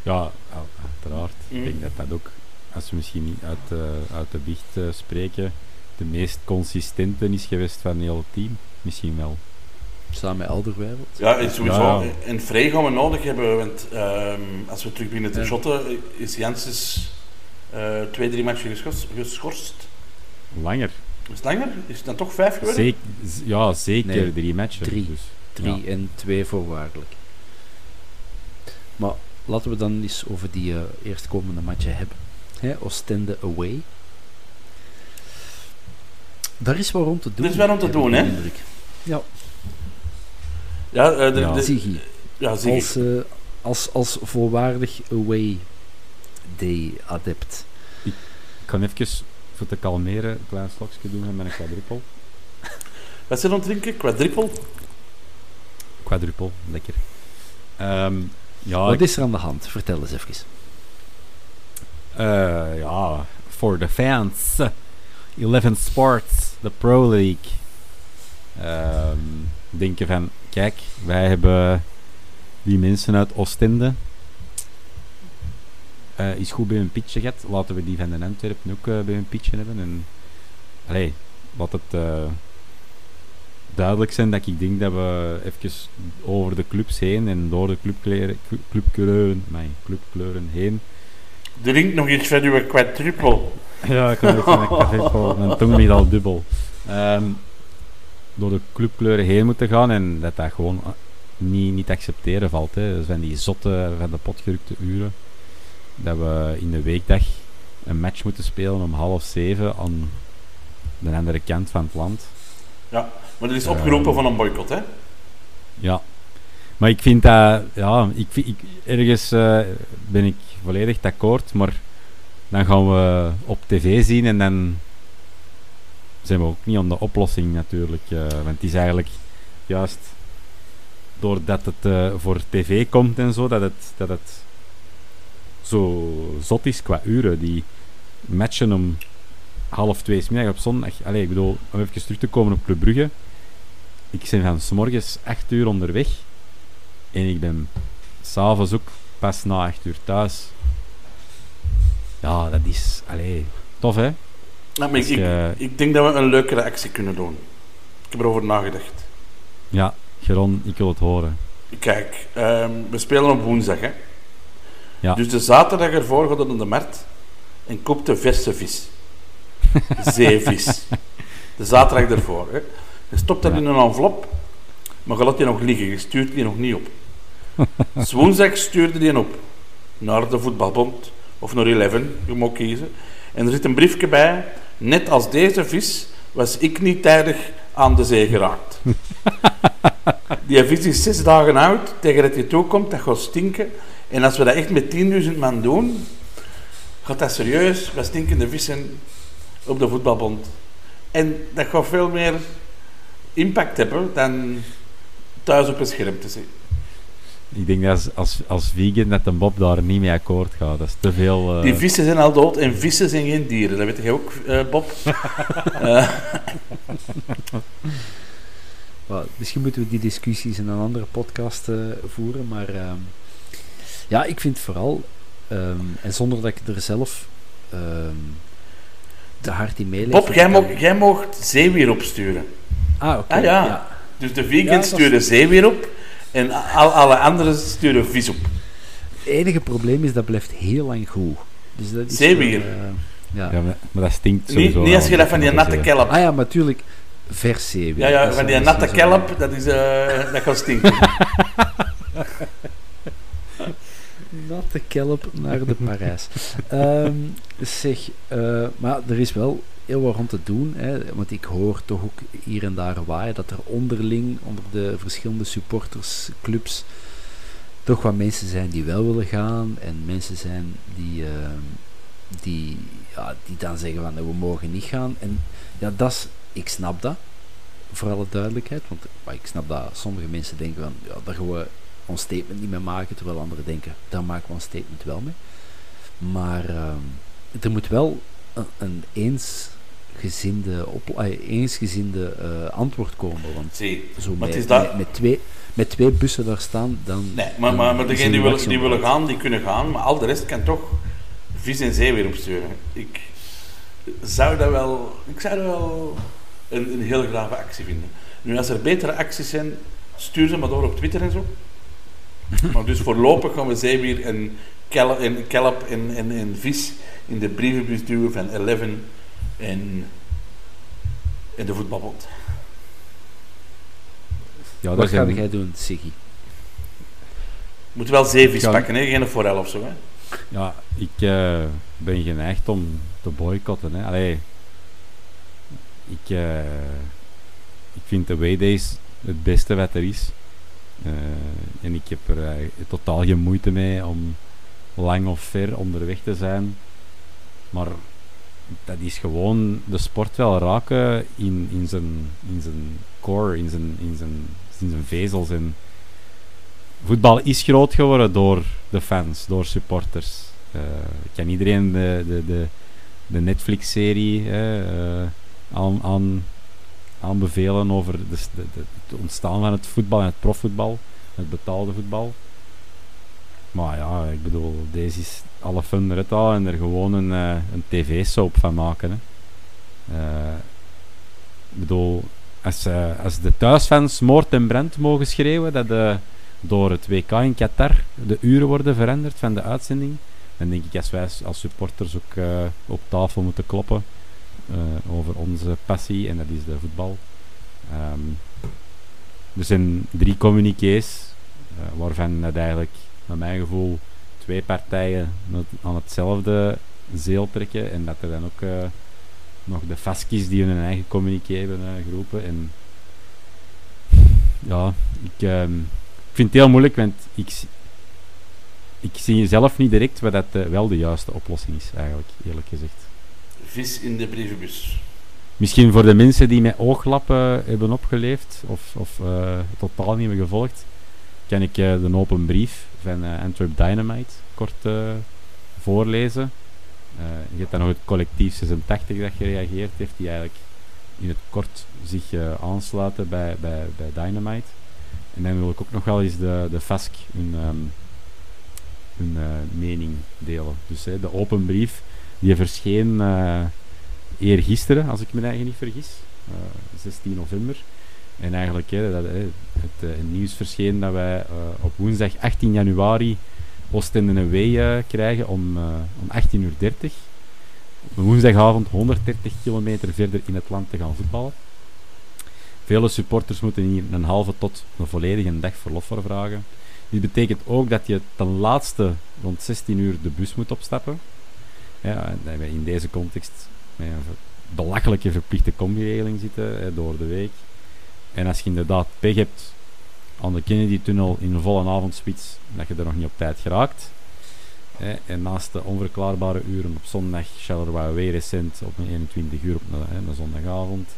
Speaker 2: Ja, uit- uiteraard.
Speaker 3: Mm.
Speaker 2: Ik denk dat dat ook, als we misschien niet uit, eh, uit de biecht eh, spreken, de meest consistente is geweest van heel het team. Misschien wel.
Speaker 1: Samen met Alderweireld.
Speaker 3: Ja, en sowieso.
Speaker 2: Ja.
Speaker 3: En vrij gaan we nodig hebben, want ehm, als we terug binnen te
Speaker 1: Ja.
Speaker 3: shotten, is Janssens twee, drie matchen geschorst. geschorst.
Speaker 2: Langer.
Speaker 3: Is het langer? Is het dan toch vijf geworden?
Speaker 2: Zeker, ja, zeker
Speaker 1: Nee,
Speaker 2: drie matchen.
Speaker 1: drie.
Speaker 2: Dus,
Speaker 1: Drie
Speaker 2: Ja.
Speaker 1: en twee voorwaardelijk. Maar laten we dan eens over die eh, eerstkomende matchen hebben. Hè, Oostende away. Daar is wel om te doen.
Speaker 3: Er is wel om te doen, hè?
Speaker 1: indruk. Ja,
Speaker 3: Ja, eh, de,
Speaker 2: Ja.
Speaker 3: de-
Speaker 1: Ziggy.
Speaker 3: ja, Ziggy.
Speaker 1: Als, eh, als, als volwaardig away day adept.
Speaker 2: ik kan even, voor te kalmeren, een klein slokje doen met een quadruppel.
Speaker 3: Wat zijn we aan het drinken? Quadrippel?
Speaker 2: Quadruppel, lekker. Ehm, ja,
Speaker 1: Wat
Speaker 2: ik-
Speaker 1: is er aan de hand? Vertel eens even.
Speaker 2: Eh, ja, voor de fans. 11 Sports, de Pro League. Ehm, denken van, kijk, wij hebben die mensen uit Oostende. Eh is goed bij hun pitchen gehad. Laten we die van de Antwerpen ook eh, bij hun pitchen hebben. En, allee, laat het eh, duidelijk zijn dat ik denk dat we even over de clubs heen en door de clubkleuren, clubkleuren, mijn clubkleuren heen
Speaker 3: Drink nog iets van uw quadruppel.
Speaker 2: ja, ik kan even een vol. Mijn tong ligt al dubbel. Ehm, door de clubkleuren heen moeten gaan en dat dat gewoon niet, niet te accepteren valt. Hè. Dus van die zotte, van de potgerukte uren. Dat we in de weekdag een match moeten spelen om half zeven aan de andere kant van het land.
Speaker 3: Maar er is opgeroepen
Speaker 2: Ehm.
Speaker 3: van een boycott, hè?
Speaker 2: Ja. Maar ik vind dat, ja, ik, ergens eh, ben ik volledig akkoord, maar dan gaan we op tv zien en dan zijn we ook niet aan de oplossing natuurlijk. eh, want het is eigenlijk juist doordat het eh, voor tv komt en zo, dat het, dat het zo zot is qua uren. Die matchen om half twee middag op zondag. Allee, ik bedoel, om even terug te komen op Club Brugge. Ik ben van 's morgens 8 uur onderweg en ik ben s'avonds ook pas na 8 uur thuis. Ja, dat is, allee, tof hè?
Speaker 3: Ja, maar ik, ik, ik denk dat we een leukere actie kunnen doen. Ik heb erover nagedacht.
Speaker 2: Ja, Geron, ik wil het horen.
Speaker 3: Kijk, ehm, we spelen op woensdag, hè?
Speaker 2: Ja.
Speaker 3: Dus de zaterdag ervoor gaat naar de markt en koopt de verse vis. Zeevis. De zaterdag ervoor, hè? Je stopt dat
Speaker 2: Ja.
Speaker 3: in een envelop, maar je laat die nog liggen, je stuurt die nog niet op. Dus woensdag stuurde die op naar de voetbalbond of naar Eleven, je mag kiezen. En er zit een briefje bij, net als deze vis was ik niet tijdig aan de zee geraakt. Die vis is zes dagen oud, tegen dat hij toekomt, dat gaat stinken. En als we dat echt met 10.000 man doen, gaat dat serieus, we stinkende vissen op de voetbalbond. En dat gaat veel meer impact hebben dan thuis op een scherm te zien.
Speaker 2: Ik denk dat als, als, als vegan dat de Bob daar niet mee akkoord gaat. Dat is te veel... eh,
Speaker 3: Die vissen zijn al dood en vissen zijn geen dieren, dat weet jij ook, eh, Bob. Eh,
Speaker 1: Well, misschien moeten we die discussies in een andere podcast uh, voeren, maar ehm, ja, ik vind vooral, um, en zonder dat ik er zelf um, te hard in meeleef...
Speaker 3: Bob, jij, mocht, jij mocht zeewier opsturen.
Speaker 1: Ah, oké.
Speaker 3: Ah, ja. ja. Dus de vegans ja, sturen zeewier op en al, alle anderen sturen vis op.
Speaker 1: Het enige probleem is dat blijft heel lang goed. Dus dat is
Speaker 3: zeewier?
Speaker 1: Uh,
Speaker 2: ja. ja maar, maar, dat stinkt sowieso.
Speaker 3: Niet, niet als je dat van die natte kelp...
Speaker 1: Ah ja, maar natuurlijk vers zeewier.
Speaker 3: Ja, ja van die natte kelp, dat, is, uh, dat gaat stinken.
Speaker 1: natte kelp naar de Parijs. um, zeg, uh, maar er is wel heel wat rond te doen. Hè, want ik hoor toch ook hier en daar waaien dat er onderling, onder de verschillende supportersclubs, toch wat mensen zijn die wel willen gaan. En mensen zijn die, uh, die, ja, die dan zeggen van we mogen niet gaan. En ja, dat is, ik snap dat. Voor alle duidelijkheid. Want maar ik snap dat sommige mensen denken van ja, daar gaan we ons statement niet mee maken. Terwijl anderen denken, daar maken we ons statement wel mee. Maar uh, er moet wel een, een eens gezinde, op, eensgezinde uh, antwoord komen. Want zo
Speaker 3: met, dat...
Speaker 1: met, met, twee, met twee bussen daar staan, dan...
Speaker 3: Nee, maar, maar, maar degenen die, willen, die willen gaan, die kunnen gaan. Maar al de rest kan toch vis en zee weer opsturen. Ik zou dat wel... Ik zou dat wel een, een heel grave actie vinden. Nu, als er betere acties zijn, stuur ze maar door op Twitter en zo. Maar dus voorlopig gaan we zeewier en kelp en, kelp en, en, en vis in de brievenbus duwen van Eleven en, in de voetbalbond.
Speaker 1: Ja, Wat ga jij doen, Siggy?
Speaker 3: Moet wel zeevis kan... pakken, hè? geen forel of zo. Hè?
Speaker 2: Ja, ik uh, ben geneigd om te boycotten. Hè. Allee, ik, uh, ik vind de Waydays het beste wat er is. Uh, en ik heb er totaal geen moeite mee om lang of ver onderweg te zijn. Maar dat is gewoon de sport wel raken in, in, zijn, in zijn core, in zijn, in, zijn, in zijn vezels. En voetbal is groot geworden door de fans, door supporters. Uh, ik kan iedereen de, de, de, de Netflix-serie aan, aan, aanbevelen over de, het ontstaan van het voetbal en het profvoetbal, het betaalde voetbal. Maar ja, ik bedoel, deze is alle fun halen en er gewoon een, uh, een tv-soap van maken. Uh, ik bedoel, als, uh, als de thuisfans moord en brand mogen schreeuwen dat de, door het WK in Qatar de uren worden veranderd van de uitzending, dan denk ik als wij als supporters ook op tafel moeten kloppen over onze passie en dat is de voetbal. Um, er zijn drie communiqués waarvan het eigenlijk naar mijn gevoel twee partijen aan hetzelfde zeel trekken en dat er dan ook uh, nog de Faskis die hun eigen communiqué hebben geroepen. En ja, ik, uh, ik vind het heel moeilijk, want ik, ik zie zelf niet direct wat dat wel de juiste oplossing is, eigenlijk, eerlijk gezegd.
Speaker 3: Vis in de brievenbus.
Speaker 2: Misschien voor de mensen die met ooglappen hebben opgeleefd of, of totaal niet meer gevolgd, kan ik de open brief van uh, Antwerp Dynamite kort uh, voorlezen. Uh, je hebt dan nog het collectief 86 dat gereageerd heeft, die eigenlijk in het kort zich aansluiten bij, bij, bij Dynamite. En dan wil ik ook nog wel eens de, de FASC hun, hun mening delen. Dus de open brief, die verscheen eergisteren, als ik me eigen niet vergis, 16 november. En eigenlijk hè, dat, hè, het, uh, nieuws verscheen dat wij uh, op woensdag 18 januari Oostende een W uh, krijgen om, om 18.30 uur. Woensdagavond 130 kilometer verder in het land te gaan voetballen. Vele supporters moeten hier een halve tot een volledige dag verlof voor vragen. Dit betekent ook dat je ten laatste rond 16 uur de bus moet opstappen. Ja, in deze context met een belachelijke verplichte combi-regeling zitten hè, door de week. En als je inderdaad pech hebt aan de Kennedy-tunnel in volle avondspits, dat je er nog niet op tijd geraakt. Hè, en naast de onverklaarbare uren op zondag, Charleroi weer recent op een 21 uur op een, zondagavond.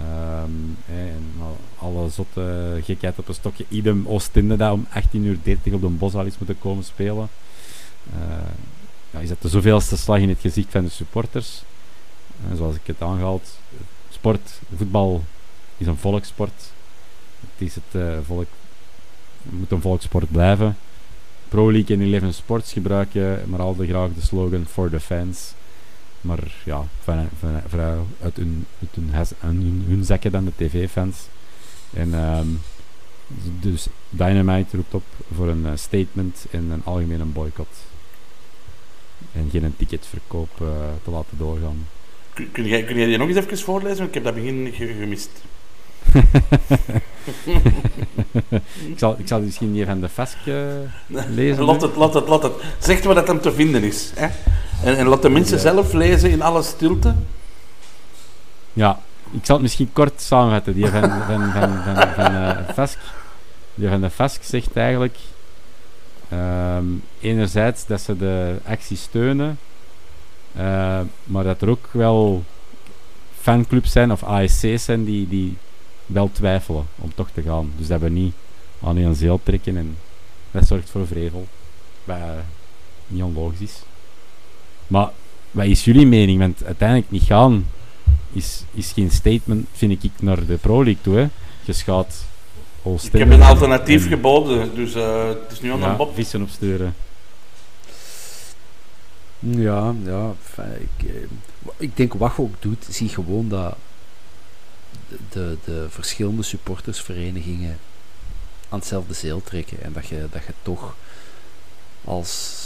Speaker 2: Um, hè, en alle zotte gekheid op een stokje. Idem Oostende dat om 18.30 uur op de Boshal is moeten komen spelen. Uh, ja, is dat de zoveelste slag in het gezicht van de supporters. En zoals ik het aangehaald, sport, voetbal is een volkssport. Het is het eh, volk, moet een volkssport blijven. Pro League en Eleven Sports gebruiken maar altijd graag de slogan for the fans. Maar ja, van, uit hun, uit hun zakken dan de tv-fans. En ehm, dus Dynamite roept op voor een eh, statement en een algemene boycott. En geen ticketverkoop eh, te laten doorgaan.
Speaker 3: Kun, kun, jij, kun jij die nog eens even voorlezen? Want ik heb dat begin ge- gemist.
Speaker 2: ik, zal, ik zal misschien die van de Vesk eh, lezen.
Speaker 3: Laat het, laat het, laat het. Zeg waar dat hem te vinden is. Hè? En, en laat de mensen
Speaker 2: Ja.
Speaker 3: zelf lezen in alle stilte.
Speaker 2: Ja, ik zal het misschien kort samenvatten. Die van, van, van, van, van eh, Vesk, die van de Vesk zegt eigenlijk ehm, enerzijds dat ze de actie steunen, eh, maar dat er ook wel fanclubs zijn of ASC's zijn die, die wel twijfelen om toch te gaan. Dus dat we niet aan een zeel trekken en dat zorgt voor vrevel. Wat niet onlogisch is. Maar wat is jullie mening? Want uiteindelijk niet gaan is, is geen statement, vind ik, naar de Pro League toe. Je schaadt
Speaker 3: Ik heb een alternatief
Speaker 2: en-
Speaker 3: geboden, dus eh, het is nu aan Bob.
Speaker 2: vissen opsturen.
Speaker 1: Ja, ja. Ik, eh, ik denk wat je ook doet, zie gewoon dat de, de, de verschillende supportersverenigingen aan hetzelfde zeel trekken. En dat je, dat je toch als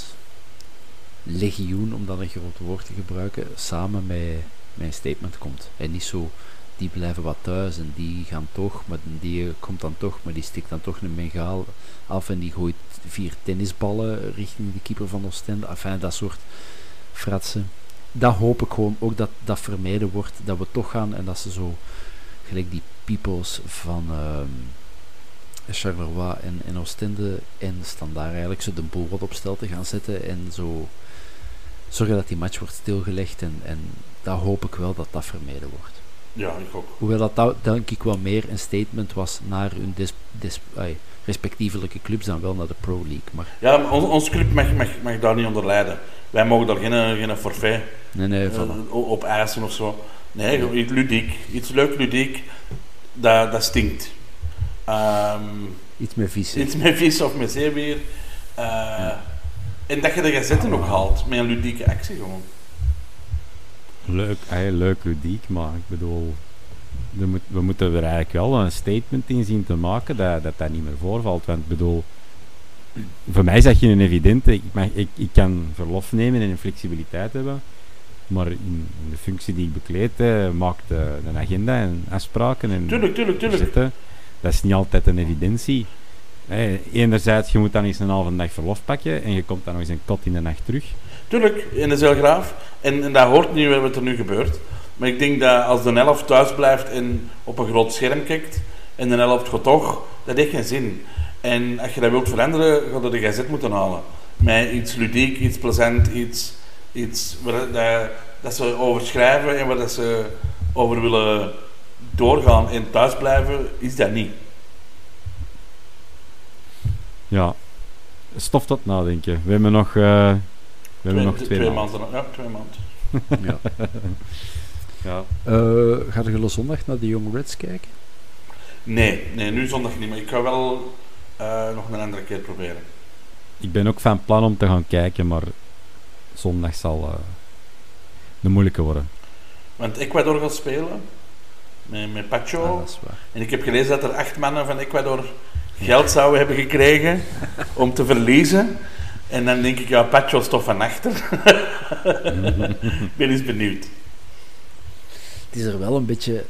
Speaker 1: legioen, om dan een groot woord te gebruiken, samen met, met een statement komt. En niet zo, die blijven wat thuis en die gaan toch, maar die komt dan toch, maar die stikt dan toch een bengaal af en die gooit vier tennisballen richting de keeper van Oostende. Enfin, dat soort fratsen. Dat hoop ik gewoon ook dat dat vermijden wordt, dat we toch gaan en dat ze zo, gelijk die peoples van ehm Charleroi en, en Oostende en Standaard eigenlijk zo de boel wat op stel te gaan zetten en zo zorgen dat die match wordt stilgelegd en, en dat hoop ik wel dat dat vermijden wordt.
Speaker 3: Ja, ik ook.
Speaker 1: Hoewel dat, dat denk ik wel meer een statement was naar hun ai, respectievelijke clubs dan wel naar de Pro League. Maar
Speaker 3: Ja, maar ons, ons club mag, mag, mag daar niet onder lijden. Wij mogen daar geen, geen forfait
Speaker 1: nee, nee,
Speaker 3: eh,
Speaker 1: voilà.
Speaker 3: op eisen of zo. Nee, iets ludiek. Iets leuk ludiek. Dat, dat stinkt.
Speaker 1: Iets meer vies. hè.
Speaker 3: iets met vis of met zeewier. Eh, En dat je de gazetten ook haalt met een ludieke actie gewoon.
Speaker 2: Leuk, hey, leuk ludiek, maar ik bedoel, moet, we moeten er eigenlijk wel een statement in zien te maken dat dat, dat niet meer voorvalt. Want ik bedoel, voor mij is dat geen evidente. Ik, mag, ik, ik kan verlof nemen en een flexibiliteit hebben, maar in, in de functie die ik bekleed, eh, maakt de, de agenda en afspraken en
Speaker 3: Tuurlijk, tuurlijk, tuurlijk.
Speaker 2: zitten. Dat is niet altijd een evidentie. Hey, enerzijds, je moet dan eens een halve dag verlof pakken en je komt dan nog eens een kot in de nacht terug.
Speaker 3: Tuurlijk, en dat is heel graaf. En, en dat hoort niet wat er nu gebeurt. Maar ik denk dat als de helft thuis blijft en op een groot scherm kijkt, en de helft gaat toch, dat heeft geen zin. En als je dat wilt veranderen, gaat je de gazet moeten halen. Met iets ludiek, iets plezant, iets, iets waar dat, dat ze over schrijven en waar dat ze over willen doorgaan en thuis blijven, is dat niet.
Speaker 2: Ja, stof tot nadenken. We hebben nog, eh, we hebben nog twee, maanden.
Speaker 3: maanden. Ja, twee maanden.
Speaker 1: Ja.
Speaker 2: Ja.
Speaker 1: Eh, ga je zondag naar de Young Reds kijken?
Speaker 3: Nee, nee, nu zondag niet, maar ik ga wel eh, nog een andere keer proberen.
Speaker 2: Ik ben ook van plan om te gaan kijken, maar zondag zal eh, de moeilijke worden.
Speaker 3: Want Ecuador gaat spelen met, met Pacho.
Speaker 1: Ah, dat is waar.
Speaker 3: En ik heb gelezen dat er acht mannen van Ecuador geld zouden hebben gekregen om te verliezen. En dan denk ik, ja, Pacho is toch van achter. ik ben eens benieuwd.
Speaker 1: Het is er wel een beetje...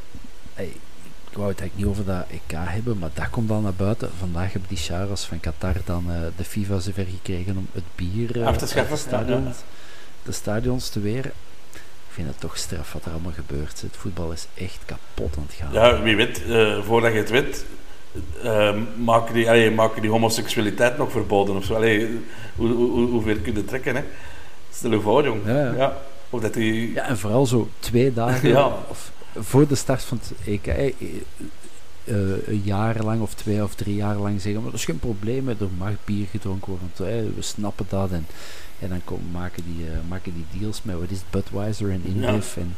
Speaker 1: ik wou het eigenlijk niet over dat EK hebben, maar dat komt dan naar buiten. Vandaag hebben die Charas van Qatar dan eh, de FIFA zover gekregen om het bier eh,
Speaker 3: Af te schaffen,
Speaker 1: de stadions,
Speaker 3: ja,
Speaker 1: de stadions te weren. Ik vind het toch straf wat er allemaal gebeurt. Het voetbal is echt kapot aan het gaan.
Speaker 3: Ja, wie weet, eh, voordat je het weet, eh, maken, die, allee, maken die homoseksualiteit nog verboden of zo. Allee, hoe, hoe, hoe, ver kun je trekken, hè? Stel je voor, jong.
Speaker 1: Ja, ja.
Speaker 3: Of dat die...
Speaker 1: Ja, en vooral zo twee dagen
Speaker 3: Ja.
Speaker 1: of voor de start van het EK, eh, eh, eh, een jaar lang of twee of drie jaar lang zeggen, maar dat is geen probleem, er mag bier gedronken worden, want, we snappen dat. En, en dan komen, maken, die, eh, maken die deals met, wat is het, Budweiser en InBev. En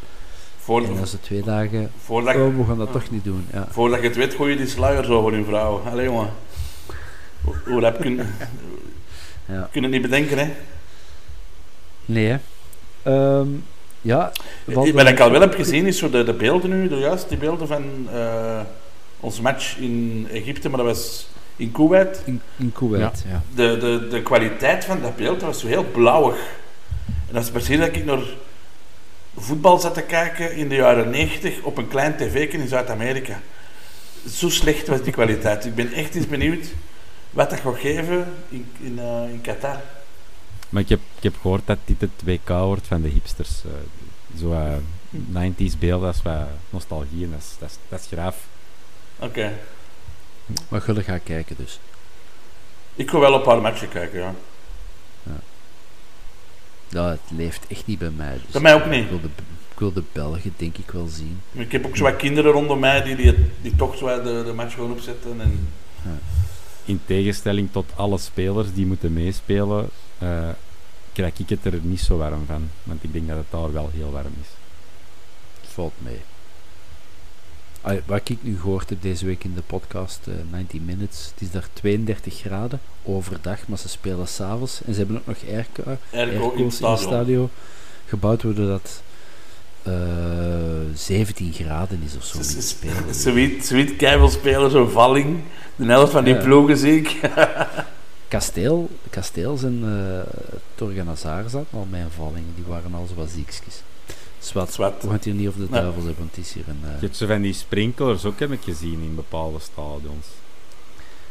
Speaker 3: Voor,
Speaker 1: En als ze twee dagen...
Speaker 3: voordat,
Speaker 1: Oh, we gaan dat toch niet doen. Ja.
Speaker 3: voordat je het weet, gooi je die sluier zo voor je vrouw. Allee, jongen. Hoe, hoe dat kun,
Speaker 1: Ja.
Speaker 3: kun je het niet bedenken, hè?
Speaker 1: Nee, hè. Ehm, ja.
Speaker 3: Wat ik al wel heb gezien, is zo de, de beelden nu, de, juist die beelden van eh ons match in Egypte, maar dat was in Kuwait.
Speaker 1: In, in Kuwait, ja.
Speaker 3: De, de, de kwaliteit van dat beeld dat was zo heel blauwig. En dat is precies dat ik naar voetbal zat te kijken in de jaren 90 op een klein tv in Zuid-Amerika. Zo slecht was die kwaliteit. Ik ben echt eens benieuwd wat dat gaat geven in, in, eh, in Qatar.
Speaker 2: Maar ik heb, ik heb gehoord dat dit het WK wordt van de hipsters. eh, zo eh, 90s beelden, dat is wat nostalgie en dat is, dat is, dat is graaf.
Speaker 3: Oké.
Speaker 1: Maar Gulle gaat kijken dus.
Speaker 3: Ik ga wel een paar matchen kijken, ja.
Speaker 1: Ja, het leeft echt niet bij mij. Dus
Speaker 3: Bij mij ook niet.
Speaker 1: Ik wil, de, ik wil de Belgen denk ik wel zien.
Speaker 3: Ik heb ook zo wat kinderen rondom mij die, die, die toch zo de, de match gewoon opzetten. En,
Speaker 2: In tegenstelling tot alle spelers die moeten meespelen, eh, krijg ik het er niet zo warm van. Want ik denk dat het daar wel heel warm is.
Speaker 1: Valt mee. Wat ik nu gehoord heb deze week in de podcast, eh 90 Minutes, het is daar 32 graden overdag, maar ze spelen s'avonds. En ze hebben ook nog airco,
Speaker 3: in het
Speaker 1: airco's in het
Speaker 3: stadion.
Speaker 1: stadion gebouwd, waardoor dat eh 17 graden is of zo.
Speaker 3: Sweet, sweet Keibel spelen zo'n valling. De helft van die
Speaker 1: Ja.
Speaker 3: ploegen zie ik.
Speaker 1: Kasteel, Kasteels en uh, Torganazar zaten al mijn vallingen, die waren al zo wat ziekjes. Zwat. We gaan het hier niet over de duivels hebben, want het is hier een... eh,
Speaker 2: Je hebt zo van die sprinklers ook, heb ik gezien, in bepaalde stadions.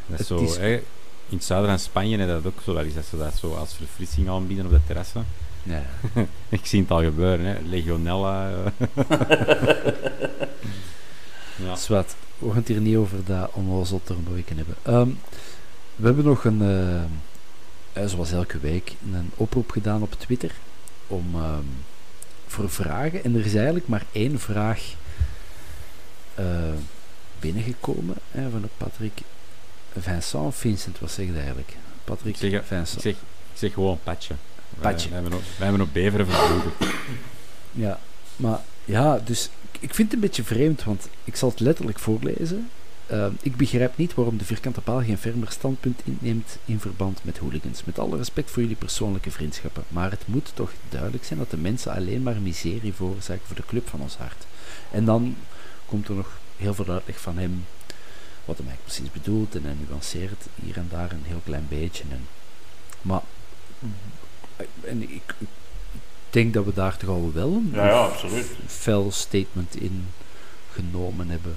Speaker 2: Dat is
Speaker 1: Het
Speaker 2: zo,
Speaker 1: is-
Speaker 2: hè, in het zuiden van Spanje heb dat ook zo wel eens, dat ze dat zo als verfrissing aanbieden op de terrassen.
Speaker 1: ja.
Speaker 2: Ik zie het al gebeuren, hè. Legionella. eh. ja.
Speaker 1: Zwat, we gaan het hier niet over dat onnozel toernooi hebben. Ehm, we hebben nog een, eh, zoals elke week, een oproep gedaan op Twitter om, ehm, voor vragen. En er is eigenlijk maar één vraag eh, binnengekomen hè, van de Patrick Vincent Vincent, wat zeg je eigenlijk? Patrick
Speaker 2: Ik zeg- Ik
Speaker 1: Vincent.
Speaker 2: zeg, ik zeg gewoon patje.
Speaker 1: Patje.
Speaker 2: Wij, hebben op, wij hebben op beveren vervlogen.
Speaker 1: Ja, maar ja, dus ik vind het een beetje vreemd, want ik zal het letterlijk voorlezen. Uh, ik begrijp niet waarom de vierkante paal geen fermer standpunt inneemt in verband met hooligans. Met alle respect voor jullie persoonlijke vriendschappen. Maar het moet toch duidelijk zijn dat de mensen alleen maar miserie veroorzaken voor de club van ons hart. En dan komt er nog heel veel uitleg van hem, wat hij eigenlijk precies bedoelt. En hij nuanceert hier en daar een heel klein beetje. En, maar en ik, ik denk dat we daar toch al wel een
Speaker 3: Ja, ja, absoluut.
Speaker 1: fel statement in genomen hebben.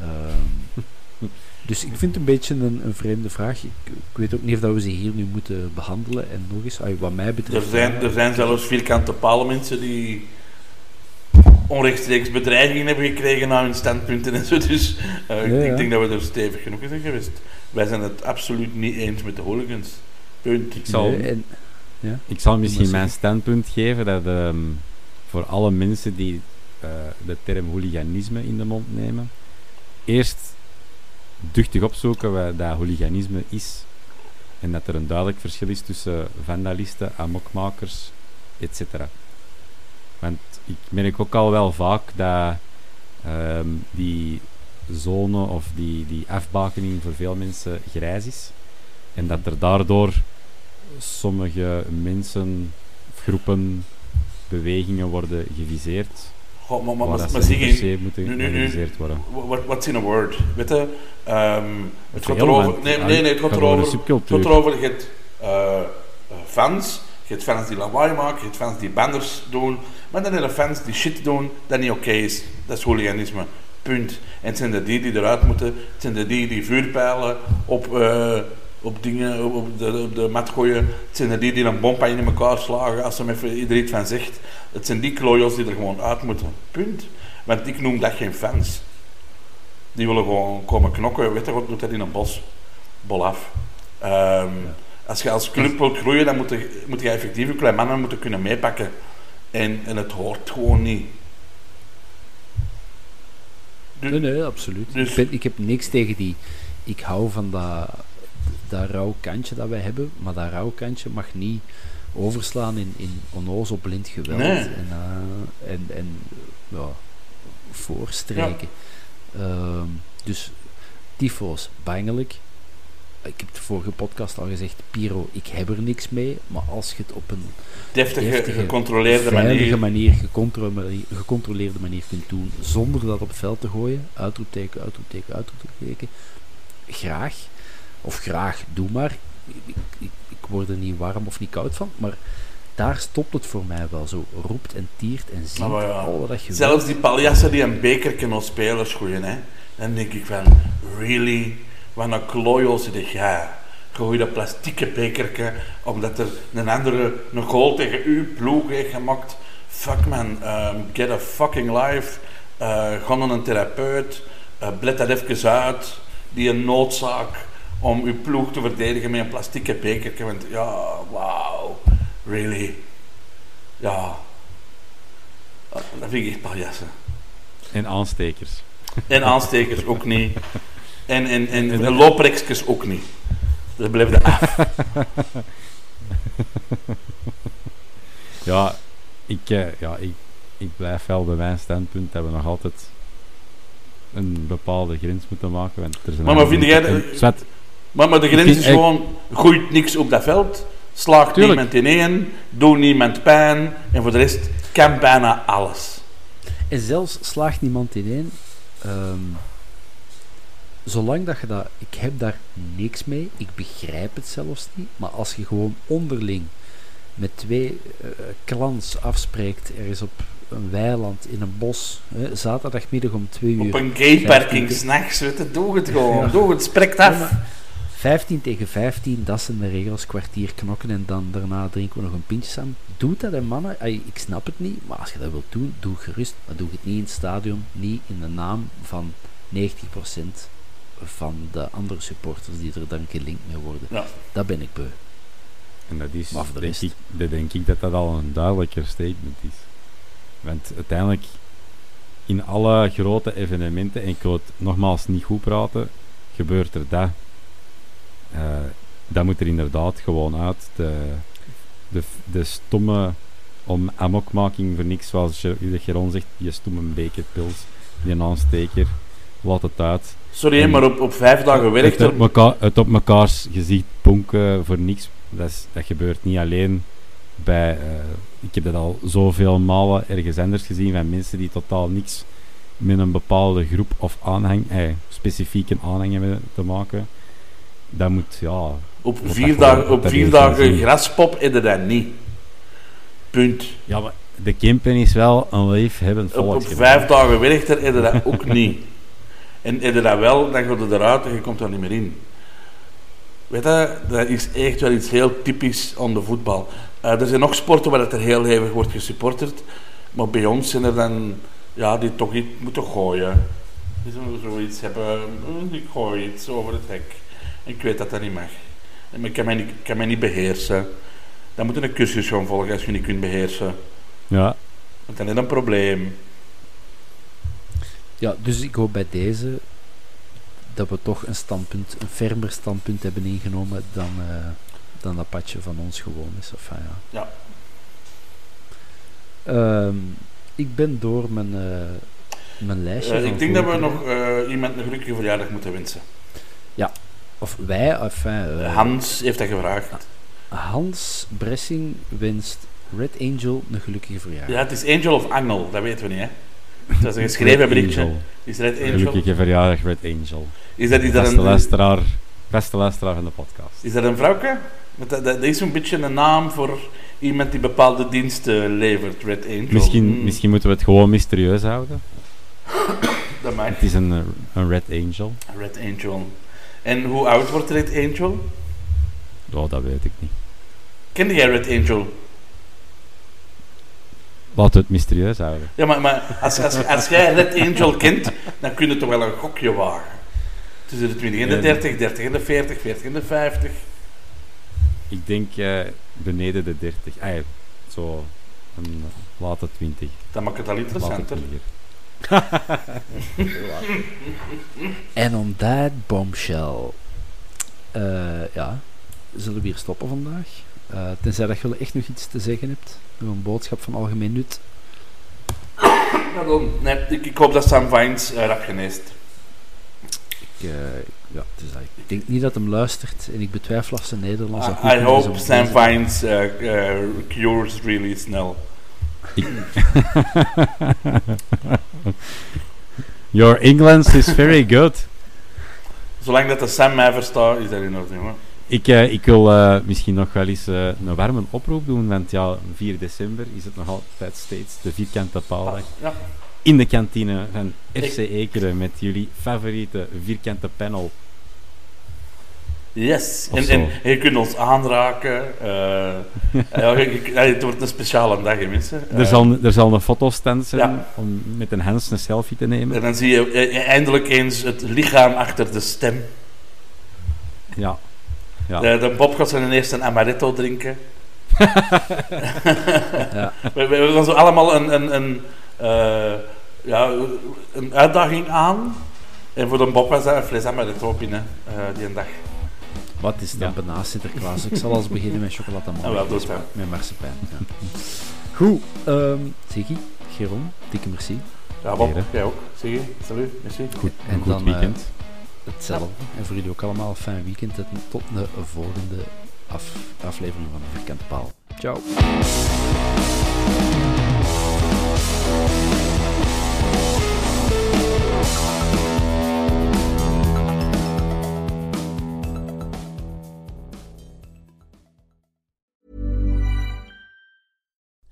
Speaker 1: Ehm, dus ik vind het een beetje een, een vreemde vraag. Ik, ik weet ook niet of dat we ze hier nu moeten behandelen. En nog eens, wat mij
Speaker 3: Er
Speaker 1: betreft...
Speaker 3: zijn,
Speaker 1: ja,
Speaker 3: er zijn zelfs vierkante palen mensen die onrechtstreeks bedreigingen hebben gekregen naar hun standpunten en zo. Dus eh, ik-
Speaker 1: Ja, ja.
Speaker 3: ik denk dat we er stevig genoeg in zijn geweest. Wij zijn het absoluut niet eens met de hooligans. Punt.
Speaker 2: Ik zal,
Speaker 1: nee, en,
Speaker 2: ik zal misschien mijn standpunt geven dat ehm, voor alle mensen die eh, de term hooliganisme in de mond nemen, eerst duchtig opzoeken wat dat hooliganisme is. En dat er een duidelijk verschil is tussen vandalisten, amokmakers, etc. Want ik merk ook al wel vaak dat ehm, die zone of die, die afbakening voor veel mensen grijs is. En dat er daardoor sommige mensen, groepen, bewegingen worden geviseerd.
Speaker 3: Goh, maar, maar, maar, maar nu- nu- nu-
Speaker 2: worden.
Speaker 3: what, what's in a word? Weet je? Ehm, het gaat erover... Nee,
Speaker 2: ah,
Speaker 3: nee, nee, het gaat erover... Het gaat erover, je hebt eh, eh, fans, je hebt fans die lawaai maken, je hebt fans die banners doen, maar dan heb je fans die shit doen dat niet oké is. Dat is hooliganisme. Punt. En het zijn er die die eruit moeten, het zijn er die die vuurpijlen op, eh, op dingen, op- op de, op de mat gooien, het zijn er die die een bompijn in elkaar slagen als er even iedereen van zegt. Het zijn die klooios die er gewoon uit moeten. Punt. Want ik noem dat geen fans. Die willen gewoon komen knokken. Weet je wat doet dat in een bos? Bol af. Ehm, Als je als club wilt groeien, dan moet je, moet je effectief je kleine mannen moeten kunnen meepakken. En, en het hoort gewoon niet. Dus-
Speaker 1: nee, nee, absoluut.
Speaker 3: dus-
Speaker 1: ik, ben, ik heb niks tegen die... Ik hou van dat, dat rauw kantje dat wij hebben, maar dat rauw kantje mag niet overslaan in, in onnozel blind geweld.
Speaker 3: Nee.
Speaker 1: En, eh, en, en ja, voorstreken. Ehm, dus tyfo's, bangelijk. Ik heb de vorige podcast al gezegd, Piro, ik heb er niks mee. Maar als je het op een
Speaker 3: Deftige,
Speaker 1: deftige,
Speaker 3: gecontroleerde
Speaker 1: veilige
Speaker 3: manier.
Speaker 1: manier, gecontro- gecontroleerde manier kunt doen, zonder dat op het veld te gooien, uitroepteken, uitroepteken, uitroepteken, graag. Of graag, doe maar. Ik, ik, ik word er niet warm of niet koud van, maar daar stopt het voor mij wel. Zo roept en tiert en ziet
Speaker 3: Ah, ja.
Speaker 1: al wat je
Speaker 3: Zelfs die paljassen die een beker kunnen spelen gooien, hè. Dan denk ik van, really? Wat een klojo zit jij. Gooi dat plastieke bekerke, omdat er een andere een goal tegen uw ploeg heeft gemaakt. Fuck man, ehm, get a fucking life. Eh ga naar een therapeut. eh bled dat even uit. Die een noodzaak om uw ploeg te verdedigen met een plastieke bekerke. Want ja, wauw. Really? Ja. Dat vind ik echt paljassen.
Speaker 2: En aanstekers.
Speaker 3: En aanstekers ook niet. En, en, en, en looprekjes ook niet. Dat blijft af.
Speaker 2: Ja, ik, eh, ja ik, ik blijf wel bij mijn standpunt dat we nog altijd een bepaalde grens moeten maken. Want er zijn
Speaker 3: Maar- maar vind jij
Speaker 2: zwart,
Speaker 3: Maar, maar de grens is gewoon, gooit niks op dat veld, slaagt
Speaker 2: Tuurlijk.
Speaker 3: niemand ineen, doet niemand pijn, en voor de rest kan bijna alles.
Speaker 1: En zelfs slaagt niemand ineen. ehm zolang dat je dat... Ik heb daar niks mee. Ik begrijp het zelfs niet. Maar als je gewoon onderling met twee eh, clans afspreekt, ergens op een weiland, in een bos, hè, zaterdagmiddag om twee uur...
Speaker 3: Op een gayparking s'nachts, weet je, doe het gewoon.
Speaker 1: Ja.
Speaker 3: Doe het, spreekt
Speaker 1: Ja,
Speaker 3: af.
Speaker 1: maar 15 tegen 15, dat zijn de regels. Kwartier knokken en dan daarna drinken we nog een pintje samen. Doe dat, hè, mannen. Ik snap het niet, maar als je dat wilt doen, doe gerust. Maar doe het niet in het stadion, niet in de naam van 90% van de andere supporters die er dan gelinkt mee worden.
Speaker 3: Ja.
Speaker 1: Dat ben ik beu.
Speaker 2: en dat is,
Speaker 1: Maar voor de
Speaker 2: denk
Speaker 1: rest-
Speaker 2: ik, dat denk ik dat dat al een duidelijker statement is. Want uiteindelijk, in alle grote evenementen, en ik wil het nogmaals niet goed praten, gebeurt er dat. Eh, dat moet er inderdaad gewoon uit. De, de, de stomme om amokmaking voor niks, zoals je- Geron zegt, je stomme beker pils, die een aansteker, laat het uit.
Speaker 3: Sorry,
Speaker 2: En-
Speaker 3: maar op, op vijf dagen werkt
Speaker 2: het, op mekaar, het op mekaars gezicht bonken voor niks, dat, is, dat gebeurt niet alleen bij... eh, ik heb dat al zoveel malen ergens anders gezien van mensen die totaal niks met een bepaalde groep of aanhang, eh, specifiek een aanhang hebben te maken. Dat moet, ja...
Speaker 3: Op vier dagen,
Speaker 2: gewoon-
Speaker 3: op vier dagen graspop heb je dat niet. Punt.
Speaker 2: Ja, maar de Kempen is wel een liefhebbend
Speaker 3: Op, op
Speaker 2: volksje.
Speaker 3: vijf dagen werkt er heb je dat ook niet. En heb je dat wel, dan gaat het eruit en je komt er niet meer in. Weet je, dat is echt wel iets heel typisch aan de voetbal. Eh, er zijn nog sporten waar het er heel hevig wordt gesupporterd. Maar bij ons zijn er dan, ja, die toch iets moeten gooien. Die zullen zoiets hebben, eh, ik gooi iets over het hek. Ik weet dat dat niet mag. En ik kan mij niet, ik kan mij niet beheersen. Dan moet je een cursus gaan volgen als je niet kunt beheersen.
Speaker 2: Ja,
Speaker 3: Want dan is dat een probleem.
Speaker 1: Ja, dus ik hoop bij deze dat we toch een standpunt, een fermer standpunt hebben ingenomen dan, eh, dan dat padje van ons gewoon is. Enfin, ja.
Speaker 3: Ja.
Speaker 1: Ehm, ik ben door mijn, eh, mijn lijstje.
Speaker 3: Eh, ik denk dat we nog eh, iemand een gelukkige verjaardag moeten wensen.
Speaker 1: Of wij, enfin, eh,
Speaker 3: Hans heeft dat gevraagd.
Speaker 1: Hans Bressing wenst Red Angel een gelukkige verjaardag.
Speaker 3: Ja, het is Angel of Angel, dat weten we niet, hè. Dat is een geschreven berichtje. Is Red Angel?
Speaker 2: Gelukkige verjaardag, Red Angel.
Speaker 3: Is dat, is dat,
Speaker 2: Beste
Speaker 3: een,
Speaker 2: luisteraar, beste luisteraar van de podcast.
Speaker 3: is dat een vrouwke? Want dat, dat, dat is een beetje een naam voor iemand die bepaalde diensten levert, Red Angel.
Speaker 2: Misschien,
Speaker 3: Hmm,
Speaker 2: misschien moeten we het gewoon mysterieus houden.
Speaker 3: Dat mag.
Speaker 2: Het is een, eh, een Red Angel.
Speaker 3: Red Angel. En hoe oud wordt Red Angel?
Speaker 2: Oh, dat weet ik niet.
Speaker 3: Kende jij Red Angel?
Speaker 2: Laten we het mysterieus houden.
Speaker 3: Ja, maar, maar als, als, als jij Red Angel kent, dan kun je toch wel een gokje wagen. Tussen de 20 en de
Speaker 2: Ja.
Speaker 3: 30, 30 en de 40, 40 en de 50.
Speaker 2: Ik denk eh, beneden de 30. Ah, zo een late 20.
Speaker 3: Dat maakt het al interessanter.
Speaker 2: 20.
Speaker 1: En on that bombshell. eh, ja, zullen we hier stoppen vandaag? Eh, tenzij dat je echt nog iets te zeggen hebt. Nog een boodschap van algemeen nut.
Speaker 3: Pardon. Nee, ik, ik hoop dat Sam Vines uh, rap geneest.
Speaker 1: Ik, uh, ja, dus ik denk niet dat hem luistert en ik betwijfel of zijn Nederlands
Speaker 3: I, I hope Sam Vines uh, cures really snel.
Speaker 2: Your English is very good.
Speaker 3: Zolang dat de Sam mij verstaat, is dat in orde, hoor.
Speaker 2: Ik, uh, ik wil uh, misschien nog wel eens uh, een warme oproep doen, want ja, 4 december is het nog altijd steeds de vierkante paaldag.
Speaker 3: Ja.
Speaker 2: In de kantine van FC Ekeren met jullie favoriete vierkante panel.
Speaker 3: Yes, en, en, je kunt ons aanraken. ja, het wordt een speciale dag, mensen.
Speaker 2: er, zal, er zal een fotostand zijn ja. om met een Hans een selfie te nemen.
Speaker 3: En dan zie je eindelijk eens het lichaam achter de stem.
Speaker 2: Ja. Ja.
Speaker 3: De, de Bob gaat zijn eerst een amaretto drinken. ja. we, gaan zo allemaal een, een, een, uh, ja, een uitdaging aan. En voor de Bob was dat een fles amaretto binnen die een dag.
Speaker 1: Wat is dan ja. na Sinterklaas? Ik zal als beginnen met chocolade
Speaker 3: ja, wel, dus
Speaker 1: met marsepein. Ja. Goed, um, Ziggy, Geron, dikke merci.
Speaker 3: Ja, Bob, jij ook. Ziggy, salut, merci.
Speaker 2: Goed, en een goed dan, weekend. Uh,
Speaker 1: hetzelfde. En voor jullie ook allemaal een fijn weekend. Tot de volgende af, aflevering van de Vierkante Paal. Ciao.